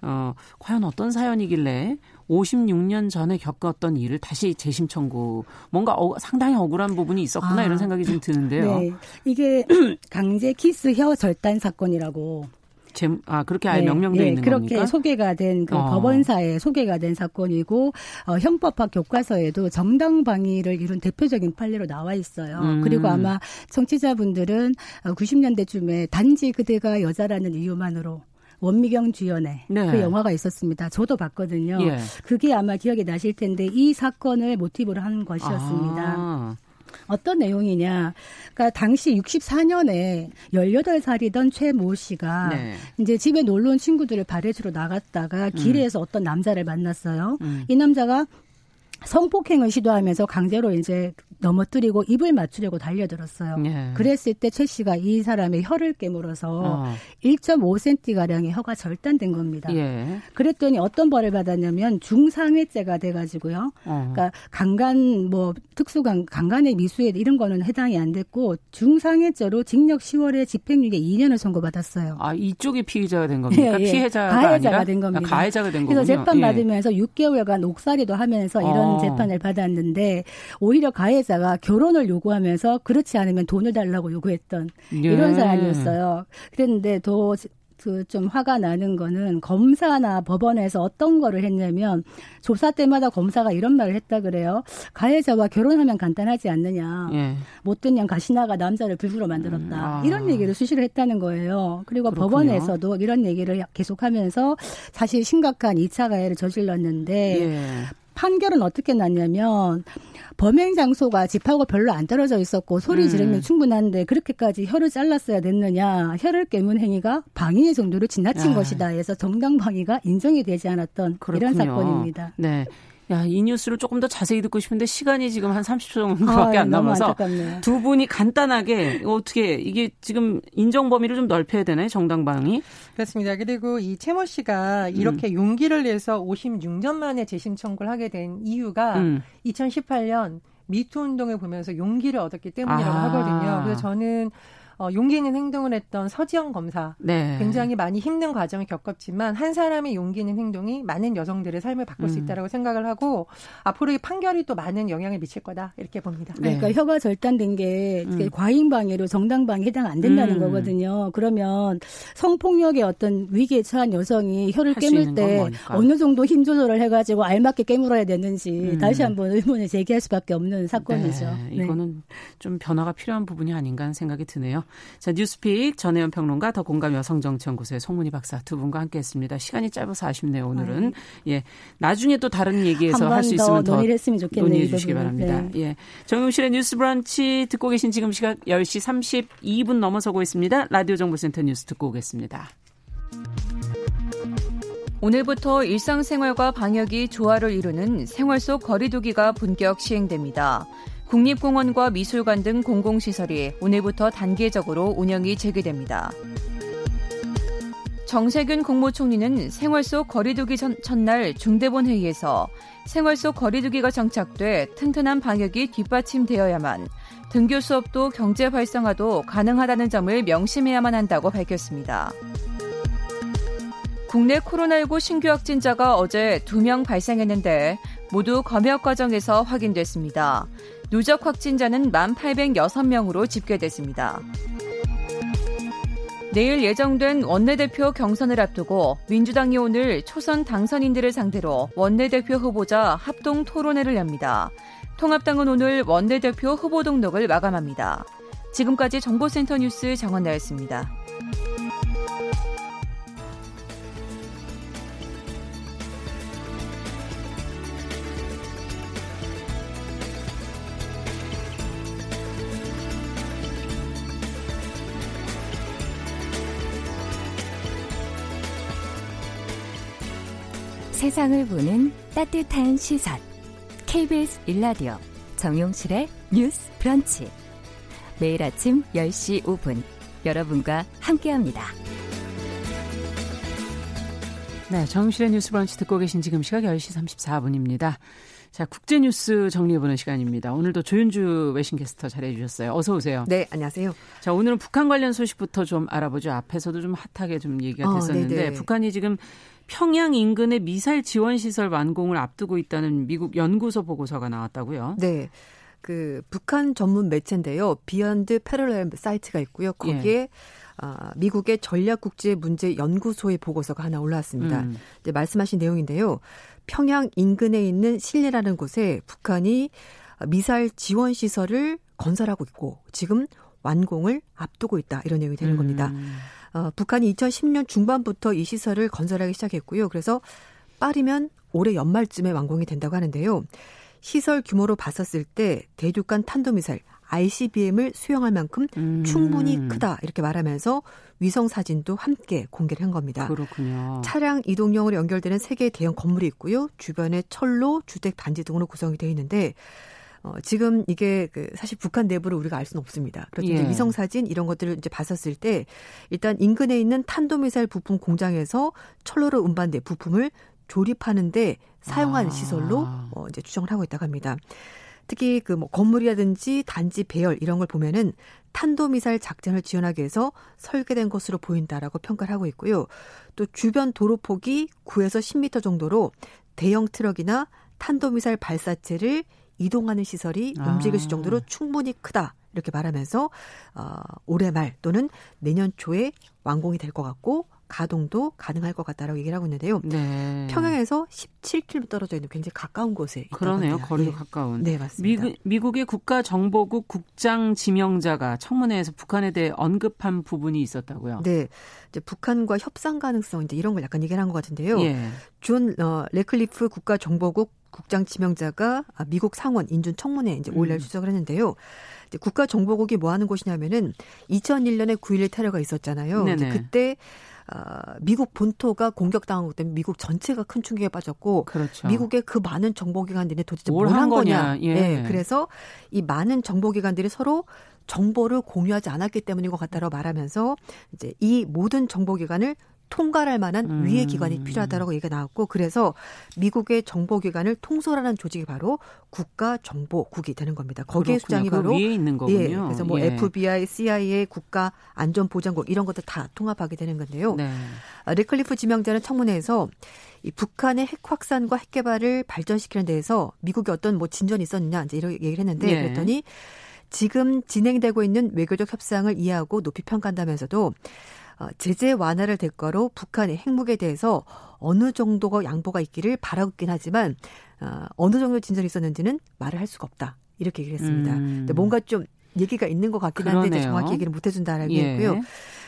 어, 과연 어떤 사연이길래 56년 전에 겪었던 일을 다시 재심 청구 뭔가 어, 상당히 억울한 부분이 있었구나 아. 이런 생각이 좀 드는데요. 네. 이게 [CLEARS THROAT] 강제 키스 혀 절단 사건이라고 제, 아 그렇게 아예 네, 명명되어 네, 있는 그렇게 겁니까? 소개가 된그 어. 법원사에 소개가 된 사건이고 어, 형법학 교과서에도 정당 방위를 이룬 대표적인 판례로 나와 있어요. 음. 그리고 아마 청취자분들은 90년대쯤에 어, 단지 그대가 여자라는 이유만으로 원미경 주연의 네. 그 영화가 있었습니다. 저도 봤거든요. 예. 그게 아마 기억이 나실 텐데 이 사건을 모티브로 한 것이었습니다. 아. 어떤 내용이냐. 그러니까 당시 64년에 18살이던 최모 씨가 네. 이제 집에 놀러 온 친구들을 발해주러 나갔다가 길에서 음. 어떤 남자를 만났어요. 음. 이 남자가 성폭행을 시도하면서 강제로 이제 넘어뜨리고 입을 맞추려고 달려들었어요. 예. 그랬을 때 최 씨가 이 사람의 혀를 깨물어서 어. 1.5cm 가량의 혀가 절단된 겁니다. 예. 그랬더니 어떤 벌을 받았냐면 중상해죄가 돼가지고요. 어. 그러니까 강간 뭐 특수강 강간의 미수에 이런 거는 해당이 안 됐고 중상해죄로 징역 10월에 집행유예 2년을 선고받았어요. 아 이쪽이 피의자가 된 겁니까? [LAUGHS] 예, 예. 피해자가 가해자가 아니라? 된 겁니다. 아, 가해자가 된 거군요. 그래서 재판 예. 받으면서 6개월간 옥살이도 하면서 이런 어. 재판을 받았는데 오히려 가해자가 결혼을 요구하면서 그렇지 않으면 돈을 달라고 요구했던 예. 이런 사람이었어요. 그랬는데 더 그좀 화가 나는 거는 검사나 법원에서 어떤 거를 했냐면 조사 때마다 검사가 이런 말을 했다 그래요. 가해자와 결혼하면 간단하지 않느냐. 예. 못된 년 가시나가 남자를 불구로 만들었다. 음, 아. 이런 얘기를 수시로 했다는 거예요. 그리고 그렇군요. 법원에서도 이런 얘기를 계속하면서 사실 심각한 2차 가해를 저질렀는데 예. 판결은 어떻게 났냐면 범행 장소가 집하고 별로 안 떨어져 있었고 소리 음. 지르면 음. 충분한데 그렇게까지 혀를 잘랐어야 됐느냐 혀를 깨문 행위가 방해 정도로 지나친 아. 것이다 해서 정당 방위가 인정이 되지 않았던 그렇군요. 이런 사건입니다. 네. 야, 이 뉴스를 조금 더 자세히 듣고 싶은데 시간이 지금 한 30초 정도밖에 아, 안 남아서 두 분이 간단하게 어떻게 이게 지금 인정 범위를 좀 넓혀야 되나요? 정당방위? 그렇습니다. 그리고 이 채모 씨가 이렇게 음. 용기를 내서 56년 만에 재심 청구를 하게 된 이유가 음. 2018년 미투 운동을 보면서 용기를 얻었기 때문이라고 아. 하거든요. 그래서 저는 어, 용기 있는 행동을 했던 서지영 검사 네. 굉장히 많이 힘든 과정을 겪었지만 한 사람의 용기 있는 행동이 많은 여성들의 삶을 바꿀 음. 수 있다라고 생각을 하고 앞으로 이 판결이 또 많은 영향을 미칠 거다 이렇게 봅니다. 네. 그러니까 혀가 절단된 게 음. 과잉 방해로 정당 방해 해당 안 된다는 음. 거거든요. 그러면 성폭력의 어떤 위기에 처한 여성이 혀를 깨물 때 어느 정도 힘 조절을 해가지고 알맞게 깨물어야 되는지 음. 다시 한번 의문을 제기할 수밖에 없는 사건이죠. 네. 네. 이거는 좀 변화가 필요한 부분이 아닌가 하는 생각이 드네요. 자, 뉴스픽 전혜연 평론가 더 공감 여성정치연구소의 송문희 박사 두 분과 함께했습니다. 시간이 짧아서 아쉽네요. 오늘은 아이. 예 나중에 또 다른 얘기에서 할 수 있으면 더 논의를 했으면 좋겠네요. 논의해 주시기 바랍니다. 네. 예 정용실의 뉴스브런치 듣고 계신 지금 시각 10시 32분 넘어서고 있습니다. 라디오 정보센터 뉴스 듣고 오겠습니다. 오늘부터 일상생활과 방역이 조화를 이루는 생활 속 거리두기가 본격 시행됩니다. 국립공원과 미술관 등 공공시설이 오늘부터 단계적으로 운영이 재개됩니다. 정세균 국무총리는 생활 속 거리두기 전, 첫날 중대본 회의에서 생활 속 거리두기가 정착돼 튼튼한 방역이 뒷받침되어야만 등교 수업도 경제 활성화도 가능하다는 점을 명심해야만 한다고 밝혔습니다. 국내 코로나19 신규 확진자가 어제 2명 발생했는데 모두 검역 과정에서 확인됐습니다. 누적 확진자는 1,806명으로 집계됐습니다. 내일 예정된 원내대표 경선을 앞두고 민주당이 오늘 초선 당선인들을 상대로 원내대표 후보자 합동 토론회를 엽니다. 통합당은 오늘 원내대표 후보 등록을 마감합니다. 지금까지 정보센터 뉴스 정원나였습니다. 세상을 보는 따뜻한 시선. KBS 일라디오 정용실의 뉴스 브런치. 매일 아침 10시 5분 여러분과 함께합니다. 네, 정용실의 뉴스 브런치 듣고 계신 지금 시각 10시 34분입니다. 자, 국제 뉴스 정리해보는 시간입니다. 오늘도 조윤주 외신캐스터 잘해주셨어요. 어서 오세요. 네, 안녕하세요. 자, 오늘은 북한 관련 소식부터 좀 알아보죠. 앞에서도 좀 핫하게 좀 얘기가 어, 됐었는데, 어, 북한이 지금 평양 인근의 미사일 지원 시설 완공을 앞두고 있다는 미국 연구소 보고서가 나왔다고요. 네. 그 북한 전문 매체인데요. Beyond Parallel 사이트가 있고요. 거기에 예. 아, 미국의 전략국제문제연구소의 보고서가 하나 올라왔습니다. 음. 이제 말씀하신 내용인데요. 평양 인근에 있는 신리라는 곳에 북한이 미사일 지원 시설을 건설하고 있고 지금 완공을 앞두고 있다 이런 내용이 되는 겁니다. 음. 어, 북한이 2010년 중반부터 이 시설을 건설하기 시작했고요. 그래서 빠르면 올해 연말쯤에 완공이 된다고 하는데요. 시설 규모로 봤었을 때 대륙간 탄도미사일 ICBM을 수용할 만큼 음. 충분히 크다 이렇게 말하면서 위성 사진도 함께 공개를 한 겁니다. 그렇군요. 차량 이동용으로 연결되는 세 개의 대형 건물이 있고요. 주변에 철로, 주택 단지 등으로 구성이 되어 있는데 어, 지금 이게 그 사실 북한 내부를 우리가 알 수는 없습니다. 그렇죠. 예. 위성 사진 이런 것들을 이제 봤었을 때 일단 인근에 있는 탄도미사일 부품 공장에서 철로로 운반된 부품을 조립하는데 사용한 아. 시설로 어, 이제 추정을 하고 있다고 합니다. 특히 그 뭐 건물이라든지 단지 배열 이런 걸 보면은 탄도미사일 작전을 지원하기 위해서 설계된 것으로 보인다라고 평가를 하고 있고요. 또 주변 도로 폭이 9에서 10m 정도로 대형 트럭이나 탄도미사일 발사체를 이동하는 시설이 아. 움직일 수 정도로 충분히 크다. 이렇게 말하면서 어, 올해 말 또는 내년 초에 완공이 될 것 같고 가동도 가능할 것 같다라고 얘기를 하고 있는데요. 네. 평양에서 17km 떨어져 있는 굉장히 가까운 곳에 그러네요. 거리도 네. 가까운. 네, 맞습니다. 미국, 미국의 국가정보국 국장 지명자가 청문회에서 북한에 대해 언급한 부분이 있었다고요. 네. 이제 북한과 협상 가능성 이제 이런 걸 약간 얘기를 한 것 같은데요. 예. 존 어, 레클리프 국가정보국 국장 지명자가 아, 미국 상원 인준 청문회 이제 5일날 음. 출석을 했는데요. 이제 국가정보국이 뭐 하는 곳이냐면은 2001년에 9.11 테러가 있었잖아요. 그때 어, 미국 본토가 공격당한 것 때문에 미국 전체가 큰 충격에 빠졌고 그렇죠. 미국의 그 많은 정보기관들이 도대체 뭘 한 거냐. 예. 네, 그래서 이 많은 정보기관들이 서로 정보를 공유하지 않았기 때문인 것 같다라고 말하면서 이제 이 모든 정보기관을 통과할 만한 음. 위의 기관이 필요하다라고 얘기가 나왔고 그래서 미국의 정보기관을 통솔하는 조직이 바로 국가정보국이 되는 겁니다. 거기에. 수장이 그 바로 위에 있는 거군요. 예, 그래서 뭐 예. FBI, CIA, 국가안전보장국 이런 것들 다 통합하게 되는 건데요. 네. 아, 레클리프 지명자는 청문회에서 이 북한의 핵 확산과 핵 개발을 발전시키는 데에서 미국이 어떤 뭐 진전이 있었느냐 이제 이런 얘기를 했는데 예. 그랬더니 지금 진행되고 있는 외교적 협상을 이해하고 높이 평가한다면서도 어, 제재 완화를 대가로 북한의 핵무기에 대해서 어느 정도가 양보가 있기를 바라고 있긴 하지만 어, 어느 정도 진전이 있었는지는 말을 할 수가 없다. 이렇게 얘기를 했습니다. 음. 뭔가 좀 얘기가 있는 것 같긴 한데. 정확히 얘기를 못 해준다라고 예. 했고요.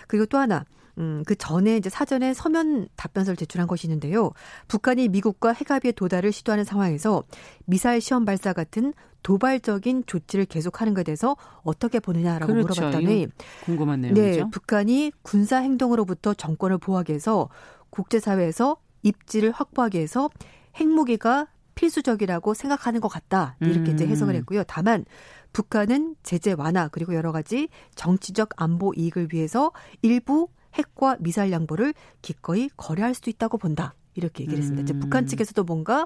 그리고 또 하나 음, 그 전에 이제 사전에 서면 답변서를 제출한 것이 있는데요. 북한이 미국과 핵합의에 도달을 시도하는 상황에서 미사일 시험 발사 같은 도발적인 조치를 계속하는 것에 대해서 어떻게 보느냐라고 그렇죠. 물어봤더니 궁금한 내용이죠. 네, 북한이 군사 행동으로부터 정권을 보호하기 위해서 국제사회에서 입지를 확보하기 위해서 핵무기가 필수적이라고 생각하는 것 같다. 이렇게 음. 이제 해석을 했고요. 다만 북한은 제재 완화 그리고 여러 가지 정치적 안보 이익을 위해서 일부 핵과 미사일 양보를 기꺼이 거래할 수도 있다고 본다. 이렇게 얘기를 했습니다. 음. 이제 북한 측에서도 뭔가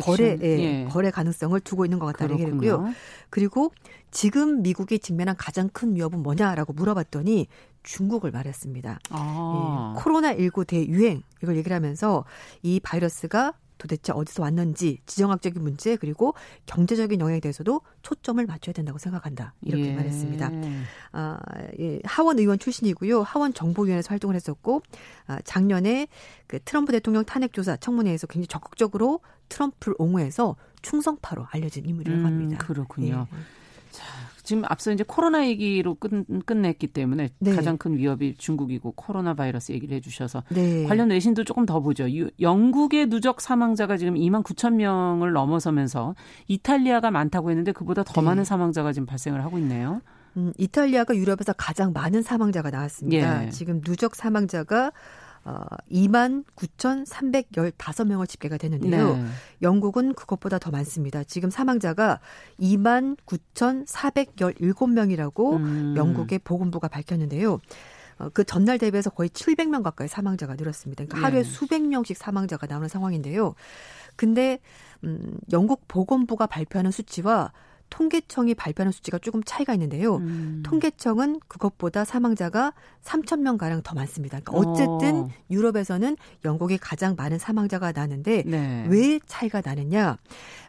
거래 예, 예. 거래 가능성을 두고 있는 것 같다는 얘기를 했고요. 그리고 지금 미국이 직면한 가장 큰 위협은 뭐냐라고 물어봤더니 중국을 말했습니다. 아. 예, 코로나 19 대유행 이걸 얘기를 하면서 이 바이러스가 도대체 어디서 왔는지 지정학적인 문제 그리고 경제적인 영향에 대해서도 초점을 맞춰야 된다고 생각한다 이렇게 예. 말했습니다. 아, 예, 하원 의원 출신이고요. 하원 정보위원회에서 활동을 했었고 아, 작년에 그 트럼프 대통령 탄핵 조사 청문회에서 굉장히 적극적으로 트럼프를 옹호해서 충성파로 알려진 인물이라고 음, 합니다. 음, 그렇군요. 예. 자, 지금 앞서 이제 코로나 얘기로 끝, 끝냈기 때문에 네. 가장 큰 위협이 중국이고 코로나 바이러스 얘기를 해주셔서 네. 관련 외신도 조금 더 보죠. 유, 영국의 누적 사망자가 지금 2만 9천 명을 넘어서면서 이탈리아가 많다고 했는데 그보다 더 네. 많은 사망자가 지금 발생을 하고 있네요. 음, 이탈리아가 유럽에서 가장 많은 사망자가 나왔습니다. 예. 지금 누적 사망자가 어, 2만 9,315명을 집계가 되는데요. 네. 영국은 그것보다 더 많습니다. 지금 사망자가 2만 9,417명이라고 음. 영국의 보건부가 밝혔는데요. 어, 그 전날 대비해서 거의 700명 가까이 사망자가 늘었습니다. 그러니까 하루에 네. 수백 명씩 사망자가 나오는 상황인데요. 근데 음, 영국 보건부가 발표하는 수치와 통계청이 발표하는 수치가 조금 차이가 있는데요. 음. 통계청은 그것보다 사망자가 3천 명 가량 더 많습니다. 그러니까 어쨌든 어. 유럽에서는 영국이 가장 많은 사망자가 나는데 네. 왜 차이가 나느냐?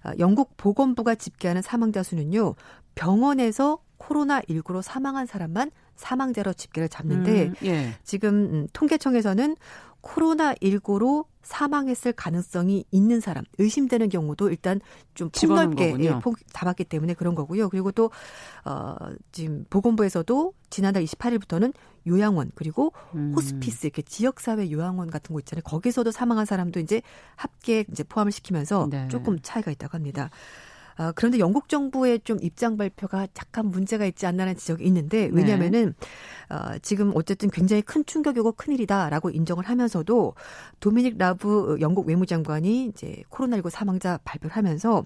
어, 영국 보건부가 집계하는 사망자 수는요. 병원에서 코로나19로 사망한 사람만 사망자로 집계를 잡는데 음, 예. 지금 음, 통계청에서는 코로나19로 사망했을 가능성이 있는 사람, 의심되는 경우도 일단 좀 폭넓게 예, 폭 잡았기 때문에 그런 거고요. 그리고 또, 어, 지금 보건부에서도 지난달 28일부터는 요양원, 그리고 음. 호스피스, 이렇게 지역사회 요양원 같은 거 있잖아요. 거기서도 사망한 사람도 이제 합계 이제 포함을 시키면서 네. 조금 차이가 있다고 합니다. 어, 그런데 영국 정부의 좀 입장 발표가 약간 문제가 있지 않나라는 지적이 있는데 네. 왜냐면은 네. 어, 지금 어쨌든 굉장히 큰 충격이고 큰 일이다라고 인정을 하면서도 도미닉 라브 영국 외무장관이 이제 코로나19 사망자 발표를 하면서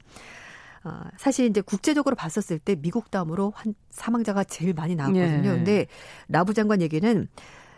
어, 사실 이제 국제적으로 봤었을 때 미국 다음으로 한 사망자가 제일 많이 나왔거든요. 네. 근데 라브 장관 얘기는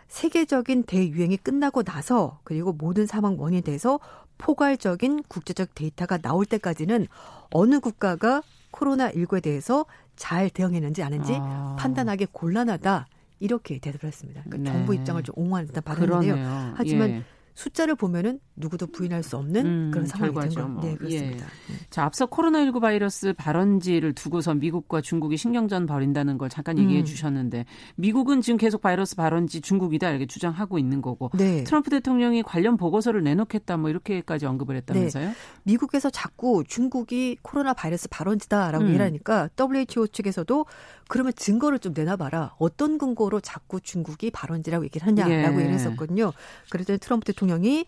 세계적인 대유행이 끝나고 나서 그리고 모든 사망 원인에 대해서 포괄적인 국제적 데이터가 나올 때까지는 어느 국가가 코로나19에 대해서 잘 대응했는지 아는지 아. 판단하기 곤란하다. 이렇게 대답을 했습니다. 그러니까 네. 정부 입장을 좀 옹호하는 듯한 발언인데요. 하지만 예. 숫자를 보면은 누구도 부인할 수 없는 음, 그런 상황이 된거 뭐. 네, 그렇습니다. 예. 자, 앞서 코로나19 바이러스 발원지를 두고서 미국과 중국이 신경전 벌인다는 걸 잠깐 얘기해 음. 주셨는데 미국은 지금 계속 바이러스 발원지 중국이다 이렇게 주장하고 있는 거고 네. 트럼프 대통령이 관련 보고서를 내놓겠다 뭐 이렇게까지 언급을 했다면서요? 네. 미국에서 자꾸 중국이 코로나 바이러스 발원지다라고 음. 얘기를 하니까 WHO 측에서도 그러면 증거를 좀 내놔봐라. 어떤 근거로 자꾸 중국이 발원지라고 얘기를 하냐라고 예. 얘기를 했었거든요. 그랬더니 트럼프 대통령이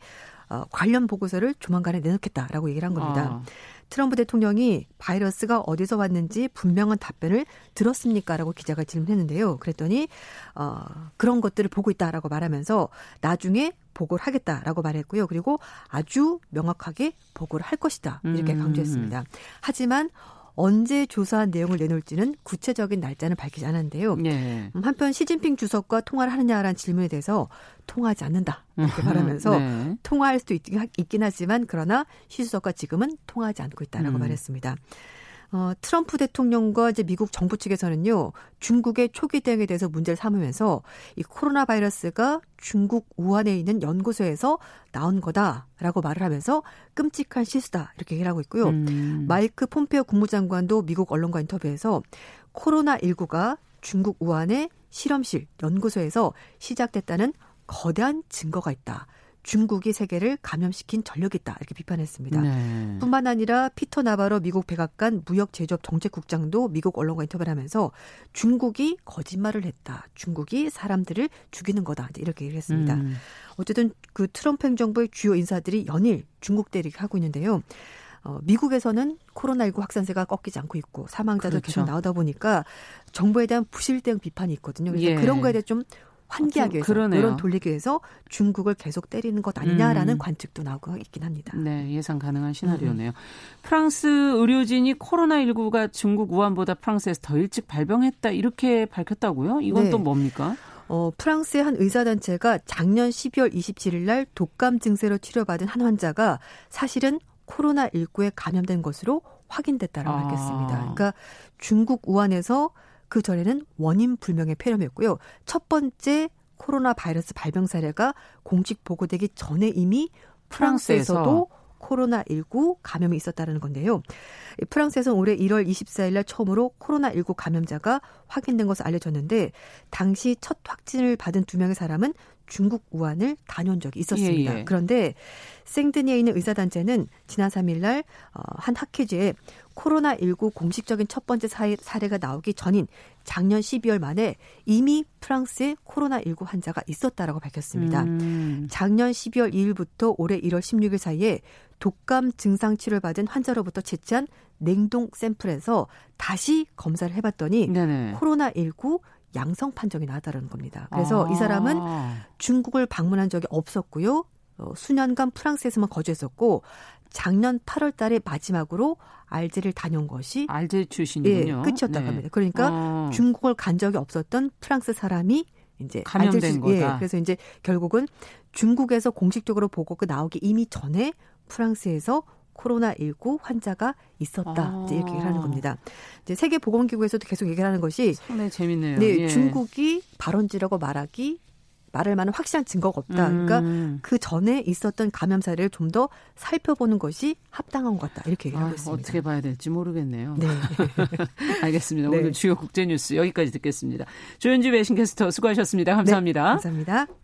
어, 관련 보고서를 조만간에 내놓겠다라고 얘기를 한 겁니다. 아. 트럼프 대통령이 바이러스가 어디서 왔는지 분명한 답변을 들었습니까라고 기자가 질문했는데요. 그랬더니 어, 그런 것들을 보고 있다라고 말하면서 나중에 보고를 하겠다라고 말했고요. 그리고 아주 명확하게 보고를 할 것이다 이렇게 음. 강조했습니다. 하지만 언제 조사한 내용을 내놓을지는 구체적인 날짜는 밝히지 않았는데요. 네. 한편 시진핑 주석과 통화를 하느냐라는 질문에 대해서 통화하지 않는다 이렇게 음, 말하면서 네. 통화할 수도 있, 긴 하지만 그러나 시 주석과 지금은 통화하지 않고 있다라고 음. 말했습니다. 어, 트럼프 대통령과 이제 미국 정부 측에서는요, 중국의 초기 대응에 대해서 문제를 삼으면서 이 코로나 바이러스가 중국 우한에 있는 연구소에서 나온 거다라고 말을 하면서 끔찍한 실수다 이렇게 얘기를 하고 있고요. 음. 마이크 폼페오 국무장관도 미국 언론과 인터뷰에서 코로나 19가 중국 우한의 실험실 연구소에서 시작됐다는 거대한 증거가 있다. 중국이 세계를 감염시킨 전력이 있다 이렇게 비판했습니다. 네. 뿐만 아니라 피터 나바로 미국 백악관 무역 제조업 정책국장도 미국 언론과 인터뷰를 하면서 중국이 거짓말을 했다. 중국이 사람들을 죽이는 거다. 이렇게 얘기를 했습니다. 음. 어쨌든 그 트럼프 행정부의 주요 인사들이 연일 중국 대리를 하고 있는데요. 어, 미국에서는 코로나19 확산세가 꺾이지 않고 있고 사망자도 그렇죠. 계속 나오다 보니까 정부에 대한 부실 대응 비판이 있거든요. 그래서 예. 그런 거에 대해 좀 환기하기 위해서 그러네요. 이런 돌리기 위해서 중국을 계속 때리는 것 아니냐라는 음. 관측도 나오고 있긴 합니다. 네, 예상 가능한 시나리오네요. 음. 프랑스 의료진이 코로나19가 중국 우한보다 프랑스에서 더 일찍 발병했다 이렇게 밝혔다고요? 이건 네. 또 뭡니까? 어, 프랑스의 한 의사단체가 작년 12월 27일 날 독감 증세로 치료받은 한 환자가 사실은 코로나19에 감염된 것으로 확인됐다라고 아. 밝혔습니다. 그러니까 중국 우한에서 그 전에는 원인 불명의 폐렴이었고요. 첫 번째 코로나 바이러스 발병 사례가 공식 보고되기 전에 이미 프랑스에서도 코로나19 감염이 있었다는 건데요. 프랑스에서는 올해 1월 24일 날 처음으로 코로나19 감염자가 확인된 것으로 알려졌는데 당시 첫 확진을 받은 두 명의 사람은 중국 우한을 다녀온 적이 있었습니다. 예, 예. 그런데 생드니에 있는 의사단체는 지난 3일 날한 어, 학회지에 코로나19 공식적인 첫 번째 사례가 나오기 전인 작년 12월 말에 이미 프랑스에 코로나19 환자가 있었다라고 밝혔습니다. 음. 작년 12월 2일부터 올해 1월 16일 사이에 독감 증상 치료를 받은 환자로부터 채취한 냉동 샘플에서 다시 검사를 해봤더니 네네. 코로나19 양성 판정이 나왔다는 겁니다. 그래서 아. 이 사람은 중국을 방문한 적이 없었고요. 어, 수년간 프랑스에서만 거주했었고 작년 8월 달에 마지막으로 알제를 다녀온 것이 알제 출신이군요. 예, 끝이었다고 네. 합니다. 그러니까 어. 중국을 간 적이 없었던 프랑스 사람이 이제 감염된 거다. 예, 그래서 이제 결국은 중국에서 공식적으로 보고가 나오기 이미 전에 프랑스에서 코로나19 환자가 있었다. 아. 이제 이렇게 얘기를 하는 겁니다. 이제 세계보건기구에서도 계속 얘기를 하는 것이 상당히 재밌네요. 네, 예. 중국이 발원지라고 말하기 말할 만한 확실한 증거가 없다. 그러니까 음. 그러니까 그 전에 있었던 감염 사례를 좀 더 살펴보는 것이 합당한 것 같다. 이렇게 얘기하고 아, 있습니다. 어떻게 봐야 될지 모르겠네요. 네. [LAUGHS] 알겠습니다. 네. 오늘 주요 국제 뉴스 여기까지 듣겠습니다. 조현주 외신캐스터 수고하셨습니다. 감사합니다. 네, 감사합니다.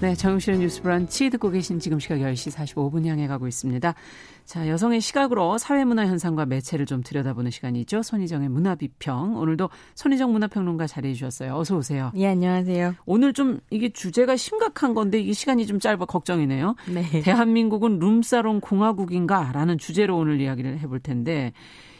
네, 정용실의 뉴스 브런치 듣고 계신 지금 시각 10시 45분 향해 가고 있습니다. 자, 여성의 시각으로 사회문화 현상과 매체를 좀 들여다보는 시간이죠. 손희정의 문화비평. 오늘도 손희정 문화평론가 자리해 주셨어요. 어서 오세요. 예, 안녕하세요. 오늘 좀 이게 주제가 심각한 건데 이게 시간이 좀 짧아 걱정이네요. 네. 대한민국은 룸사롱 공화국인가? 라는 주제로 오늘 이야기를 해볼 텐데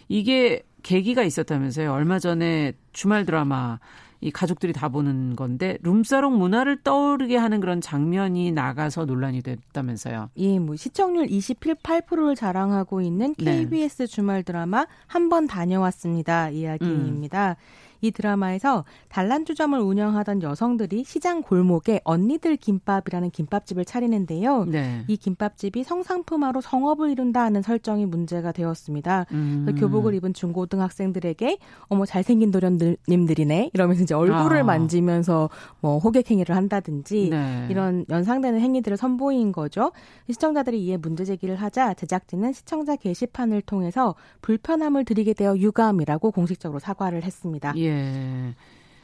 이게 계기가 있었다면서요. 얼마 전에 주말 드라마 이 가족들이 다 보는 건데 룸사롱 문화를 떠오르게 하는 그런 장면이 나가서 논란이 됐다면서요. 예, 뭐 시청률 28%를 자랑하고 있는 KBS 네. 주말 드라마 한 번 다녀왔습니다 이야기입니다. 음. 이 드라마에서 단란주점을 운영하던 여성들이 시장 골목에 언니들 김밥이라는 김밥집을 차리는데요. 네. 이 김밥집이 성상품화로 성업을 이룬다 는 설정이 문제가 되었습니다. 음. 교복을 입은 중고등학생들에게 어머 잘생긴 도련님들이네 이러면서 이제 얼굴을 아. 만지면서 뭐 호객 행위를 한다든지 네. 이런 연상되는 행위들을 선보인 거죠. 시청자들이 이에 문제 제기를 하자 제작진은 시청자 게시판을 통해서 불편함을 드리게 되어 유감이라고 공식적으로 사과를 했습니다. 예. 예.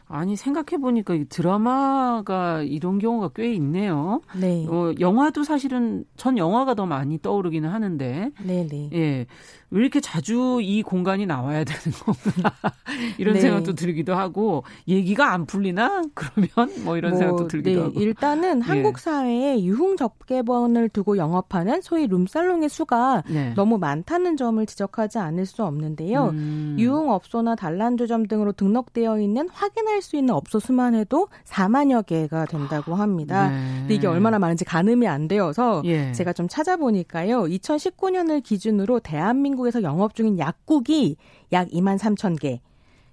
아니 생각해 보니까 드라마가 이런 경우가 꽤 있네요. 네. 어, 영화도 사실은 전 영화가 더 많이 떠오르기는 하는데. 네, 네. 예. 왜 이렇게 자주 이 공간이 나와야 되는 건가 [LAUGHS] 이런 네. 생각도 들기도 하고 얘기가 안 풀리나 그러면 뭐 이런 뭐, 생각도 들기도 네. 하고 일단은 예. 한국 사회에 유흥 접객번을 두고 영업하는 소위 룸살롱의 수가 네. 너무 많다는 점을 지적하지 않을 수 없는데요 음. 유흥업소나 단란주점 등으로 등록되어 있는 확인할 수 있는 업소 수만 해도 4만여 개가 된다고 합니다 네. 근데 이게 얼마나 많은지 가늠이 안 되어서 예. 제가 좀 찾아보니까요 2019년을 기준으로 대한민국 대 한민국에서 영업 중인 약국이 약 2만 3천 개.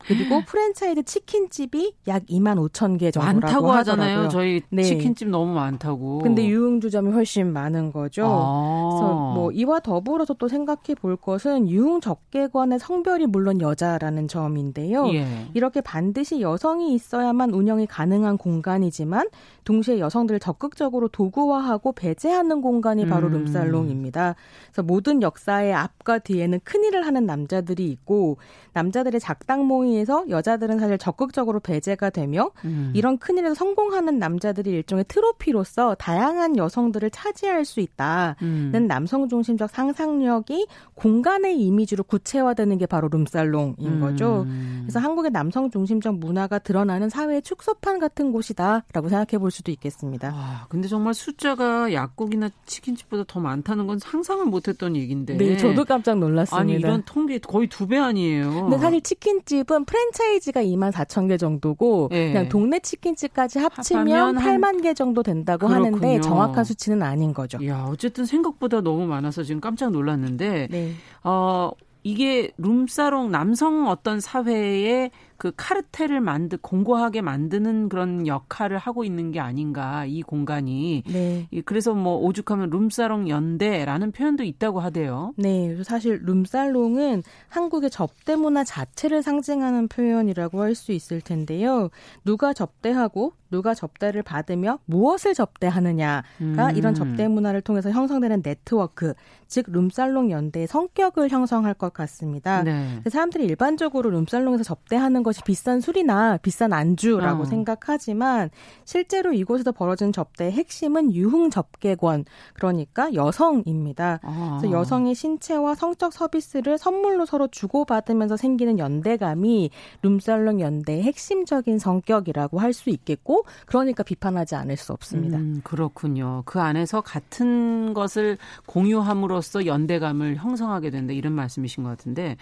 그리고 프랜차이즈 치킨집이 약 2만 5천 개 정도라고 많다고 하잖아요. 저희 네. 치킨집 너무 많다고. 근데 유흥주점이 훨씬 많은 거죠. 아. 그래서 뭐 이와 더불어서 또 생각해 볼 것은 유흥 접객관의 성별이 물론 여자라는 점인데요. 예. 이렇게 반드시 여성이 있어야만 운영이 가능한 공간이지만 동시에 여성들을 적극적으로 도구화하고 배제하는 공간이 바로 음. 룸살롱입니다. 그래서 모든 역사의 앞과 뒤에는 큰 일을 하는 남자들이 있고 남자들의 작당 모 임에서 여자들은 사실 적극적으로 배제가 되며 음. 이런 큰 일에서 성공하는 남자들이 일종의 트로피로서 다양한 여성들을 차지할 수 있다는 음. 남성 중심적 상상력이 공간의 이미지로 구체화되는 게 바로 룸살롱인 음. 거죠. 그래서 한국의 남성 중심적 문화가 드러나는 사회의 축소판 같은 곳이다라고 생각해 볼 수도 있겠습니다. 아, 근데 정말 숫자가 약국이나 치킨집보다 더 많다는 건 상상을 못했던 얘기인데. 네, 저도 깜짝 놀랐습니다. 아니 이런 통계 거의 두 배 아니에요. 근데 사실 치킨집은 프랜차이즈가 2만 4천 개 정도고 네. 그냥 동네 치킨집까지 합치면 8만 개 정도 된다고 그렇군요. 하는데 정확한 수치는 아닌 거죠. 야, 어쨌든 생각보다 너무 많아서 지금 깜짝 놀랐는데 네. 어 이게 룸사롱 남성 어떤 사회에 그 카르텔을 만드 공고하게 만드는 그런 역할을 하고 있는 게 아닌가 이 공간이 네. 그래서 뭐 오죽하면 룸사롱 연대라는 표현도 있다고 하대요. 네, 사실 룸살롱은 한국의 접대 문화 자체를 상징하는 표현이라고 할 수 있을 텐데요. 누가 접대하고 누가 접대를 받으며 무엇을 접대하느냐가 음. 이런 접대 문화를 통해서 형성되는 네트워크, 즉 룸살롱 연대의 성격을 형성할 것 같습니다. 네. 사람들이 일반적으로 룸살롱에서 접대하는 것 것이 비싼 술이나 비싼 안주라고 어. 생각하지만 실제로 이곳에서 벌어진 접대의 핵심은 유흥 접객원 그러니까 여성입니다. 어. 그래서 여성의 신체와 성적 서비스를 선물로 서로 주고받으면서 생기는 연대감이 룸살롱 연대의 핵심적인 성격이라고 할 수 있겠고 그러니까 비판하지 않을 수 없습니다. 음, 그렇군요. 그 안에서 같은 것을 공유함으로써 연대감을 형성하게 된다 이런 말씀이신 것 같은데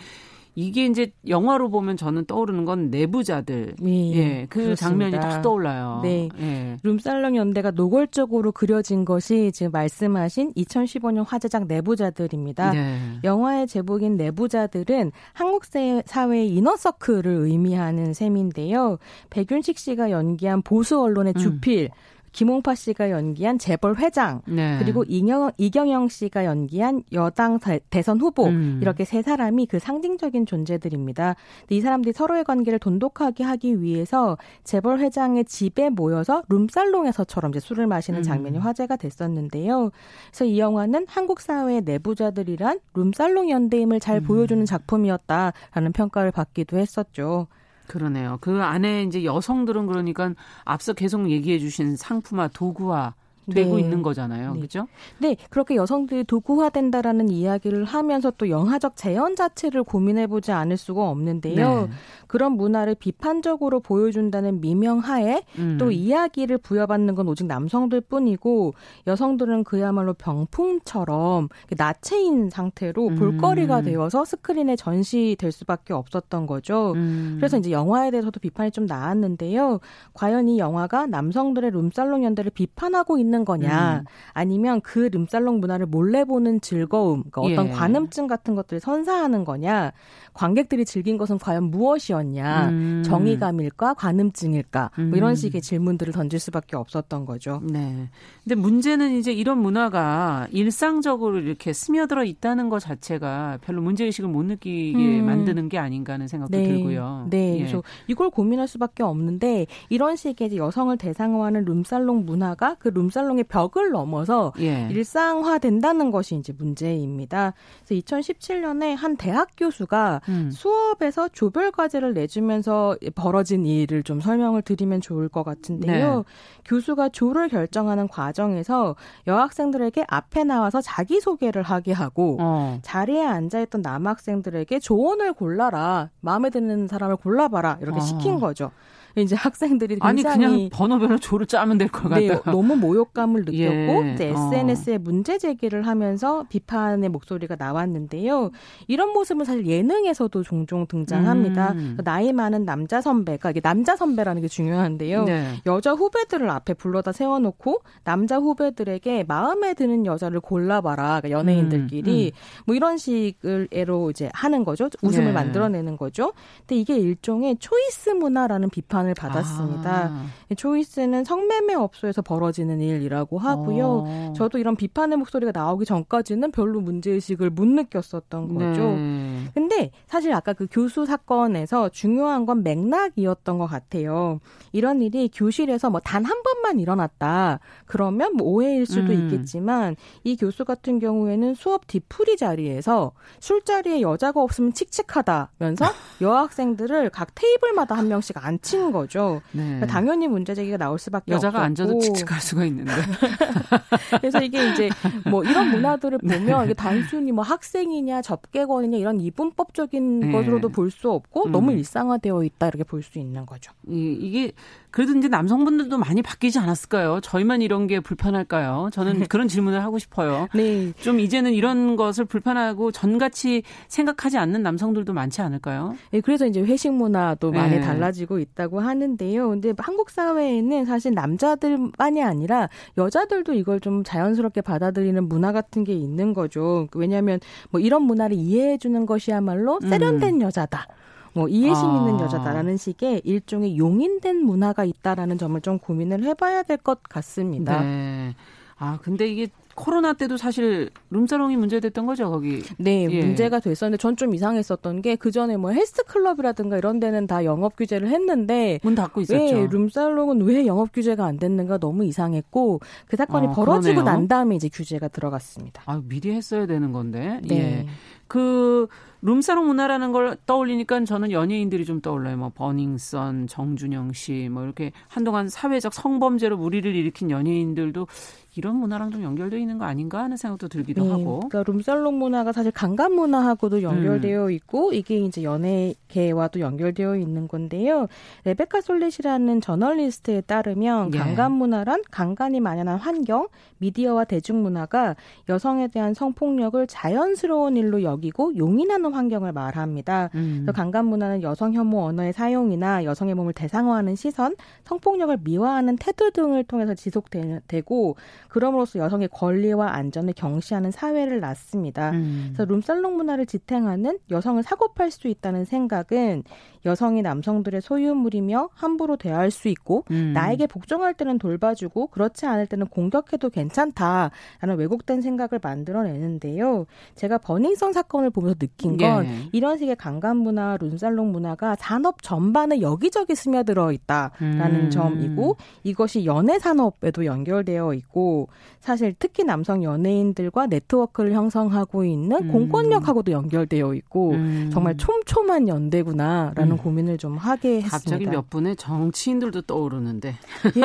이게 이제 영화로 보면 저는 떠오르는 건 내부자들. 네, 예. 그 그렇습니다. 장면이 딱 떠올라요. 네. 예. 룸살롱 연대가 노골적으로 그려진 것이 지금 말씀하신 2015년 화제작 내부자들입니다. 네. 영화의 제목인 내부자들은 한국 사회의 이너서클을 의미하는 셈인데요. 백윤식 씨가 연기한 보수 언론의 음. 주필 음. 김홍파 씨가 연기한 재벌 회장 네. 그리고 이경, 이경영 씨가 연기한 여당 대 선 후보 음. 이렇게 세 사람이 그 상징적인 존재들입니다. 이 사람들이 서로의 관계를 돈독하게 하기 위해서 재벌 회장의 집에 모여서 룸살롱에서처럼 이제 술을 마시는 음. 장면이 음. 화제가 됐었는데요. 그래서 이 영화는 한국 사회의 내부자들이란 룸살롱 연대임을 잘 음. 보여주는 작품이었다라는 평가를 받기도 했었죠. 그러네요. 그 안에 이제 여성들은 그러니까 앞서 계속 얘기해 주신 상품화 도구화 되고 네. 있는 거잖아요. 네. 그렇죠? 네, 그렇게 여성들이 도구화된다라는 이야기를 하면서 또 영화적 재현 자체를 고민해 보지 않을 수가 없는데요. 네. 그런 문화를 비판적으로 보여준다는 미명하에 음. 또 이야기를 부여받는 건 오직 남성들 뿐이고 여성들은 그야말로 병풍처럼 나체인 상태로 음. 볼거리가 되어서 스크린에 전시될 수밖에 없었던 거죠. 음. 그래서 이제 영화에 대해서도 비판이 좀 나왔는데요. 과연 이 영화가 남성들의 룸살롱 연대를 비판하고 있는 거냐, 음. 아니면 그 룸살롱 문화를 몰래 보는 즐거움, 그러니까 어떤 예. 관음증 같은 것들을 선사하는 거냐, 관객들이 즐긴 것은 과연 무엇이었냐, 음. 정의감일까, 관음증일까, 뭐 이런 음. 식의 질문들을 던질 수밖에 없었던 거죠. 네. 근데 문제는 이제 이런 문화가 일상적으로 이렇게 스며들어 있다는 것 자체가 별로 문제의식을 못 느끼게 음. 만드는 게 아닌가 하는 생각도 네. 들고요. 네. 예. 그래서 이걸 고민할 수밖에 없는데 이런 식의 여성을 대상화하는 룸살롱 문화가 그 룸살롱 의 벽을 넘어서 예. 일상화된다는 것이 이제 문제입니다. 그래서 2017년에 한 대학 교수가 음. 수업에서 조별 과제를 내주면서 벌어진 일을 좀 설명을 드리면 좋을 것 같은데요. 네. 교수가 조를 결정하는 과정에서 여학생들에게 앞에 나와서 자기 소개를 하게 하고 어. 자리에 앉아 있던 남학생들에게 조언을 골라라 마음에 드는 사람을 골라봐라 이렇게 어. 시킨 거죠. 이제 학생들이 아니 그냥 번호별로 조를 짜면 될것 네, 같아요. 너무 모욕감을 느꼈고 예. 이제 SNS에 어. 문제 제기를 하면서 비판의 목소리가 나왔는데요. 이런 모습은 사실 예능에서도 종종 등장합니다. 음. 나이 많은 남자 선배가 이게 남자 선배라는 게 중요한데요. 네. 여자 후배들을 앞에 불러다 세워놓고 남자 후배들에게 마음에 드는 여자를 골라봐라. 그러니까 연예인들끼리 음. 음. 뭐 이런 식으로 이제 하는 거죠. 웃음을 네. 만들어내는 거죠. 근데 이게 일종의 초이스 문화라는 비판 비판을 받았습니다. 아. 초이스는 성매매 업소에서 벌어지는 일이라고 하고요. 어. 저도 이런 비판의 목소리가 나오기 전까지는 별로 문제의식을 못 느꼈었던 거죠. 네. 근데 사실 아까 그 교수 사건에서 중요한 건 맥락이었던 것 같아요. 이런 일이 교실에서 뭐 단 한 번만 일어났다. 그러면 뭐 오해일 수도 음. 있겠지만 이 교수 같은 경우에는 수업 뒤풀이 자리에서 술자리에 여자가 없으면 칙칙하다면서 [LAUGHS] 여학생들을 각 테이블마다 한 명씩 앉힌 거죠. 네. 그러니까 당연히 문제 제기가 나올 수밖에 여자가 없었고. 앉아도 칙칙할 수가 있는데. [LAUGHS] 그래서 이게 이제 뭐 이런 문화들을 네. 보면 이게 단순히 뭐 학생이냐 접객원이냐 이런 이분법적인 네. 것으로도 볼 수 없고 음. 너무 일상화되어 있다 이렇게 볼 수 있는 거죠. 이, 이게 그래도 이제 남성분들도 많이 바뀌지 않았을까요? 저희만 이런 게 불편할까요? 저는 네. [LAUGHS] 그런 질문을 하고 싶어요. 네. 좀 이제는 이런 것을 불편하고 전같이 생각하지 않는 남성들도 많지 않을까요? 네, 그래서 이제 회식 문화도 많이 네. 달라지고 있다고 하는데요. 근데 한국 사회에는 사실 남자들만이 아니라 여자들도 이걸 좀 자연스럽게 받아들이는 문화 같은 게 있는 거죠. 왜냐하면 뭐 이런 문화를 이해해 주는 것이야말로 세련된 음. 여자다. 뭐 이해심 아. 있는 여자다라는 식의 일종의 용인된 문화가 있다라는 점을 좀 고민을 해봐야 될 것 같습니다. 네. 아 근데 이게 코로나 때도 사실 룸사롱이 문제됐던 거죠 거기. 네, 예. 문제가 됐었는데 전 좀 이상했었던 게 그 전에 뭐 헬스 클럽이라든가 이런 데는 다 영업 규제를 했는데 문 닫고 있었죠. 왜 룸살롱은 왜 영업 규제가 안 됐는가 너무 이상했고 그 사건이 아, 벌어지고 그러네요. 난 다음에 이제 규제가 들어갔습니다. 아 미리 했어야 되는 건데. 네. 예. 그 룸사롱 문화라는 걸 떠올리니까 저는 연예인들이 좀 떠올라요. 뭐 버닝썬, 정준영 씨, 뭐 이렇게 한동안 사회적 성범죄로 무리를 일으킨 연예인들도 이런 문화랑 좀 연결되어 있는 거 아닌가 하는 생각도 들기도 네, 하고. 그러니까 룸살롱 문화가 사실 강간 문화하고도 연결되어 음. 있고 이게 이제 연예계와도 연결되어 있는 건데요. 레베카 솔릿이라는 저널리스트에 따르면 예. 강간 문화란 강간이 만연한 환경, 미디어와 대중문화가 여성에 대한 성폭력을 자연스러운 일로 여기고 용인하는 환경을 말합니다. 음. 그래서 강간 문화는 여성 혐오 언어의 사용이나 여성의 몸을 대상화하는 시선, 성폭력을 미화하는 태도 등을 통해서 지속되고 그럼으로써 여성의 권리와 안전을 경시하는 사회를 낳습니다. 음. 그래서 룸살롱 문화를 지탱하는 여성을 사고팔 수 있다는 생각은 여성이 남성들의 소유물이며 함부로 대할 수 있고 음. 나에게 복종할 때는 돌봐주고 그렇지 않을 때는 공격해도 괜찮다라는 왜곡된 생각을 만들어내는데요. 제가 버닝썬 사건을 보면서 느낀 건 예. 이런 식의 강간 문화, 룬살롱 문화가 산업 전반에 여기저기 스며들어 있다라는 음. 점이고 이것이 연애 산업에도 연결되어 있고 사실 특히 남성 연예인들과 네트워크를 형성하고 있는 음. 공권력하고도 연결되어 있고 음. 정말 촘촘한 연대구나라는 음. 고민을 좀 하게 했습니다. 갑자기 몇 분의 정치인들도 떠오르는데.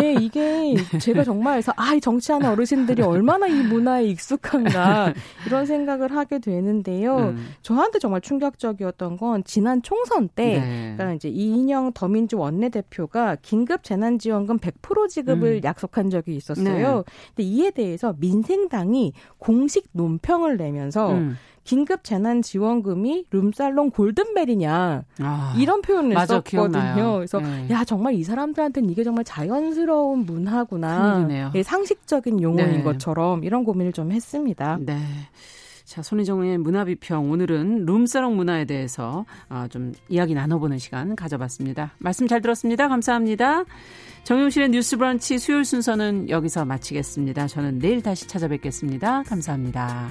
예, [LAUGHS] 이게 제가 정말 아, 정치하는 어르신들이 얼마나 이 문화에 익숙한가 이런 생각을 하게 되는데요. 음. 저한테 정말 충격적이었던 건 지난 총선 때 네. 그러니까 이제 이인영 더민주 원내대표가 긴급 재난지원금 100% 지급을 음. 약속한 적이 있었어요. 네. 근데 이에 대해서 민생당이 공식 논평을 내면서 음. 긴급 재난 지원금이 룸살롱 골든벨이냐 아, 이런 표현을 맞아, 썼거든요. 기억나요. 그래서 네. 야 정말 이 사람들한테는 이게 정말 자연스러운 문화구나, 네, 상식적인 용어인 네. 것처럼 이런 고민을 좀 했습니다. 네. 자, 손희정의 문화비평. 오늘은 룸사롱 문화에 대해서 어, 좀 이야기 나눠보는 시간 가져봤습니다. 말씀 잘 들었습니다. 감사합니다. 정용실의 뉴스 브런치 수요일 순서는 여기서 마치겠습니다. 저는 내일 다시 찾아뵙겠습니다. 감사합니다.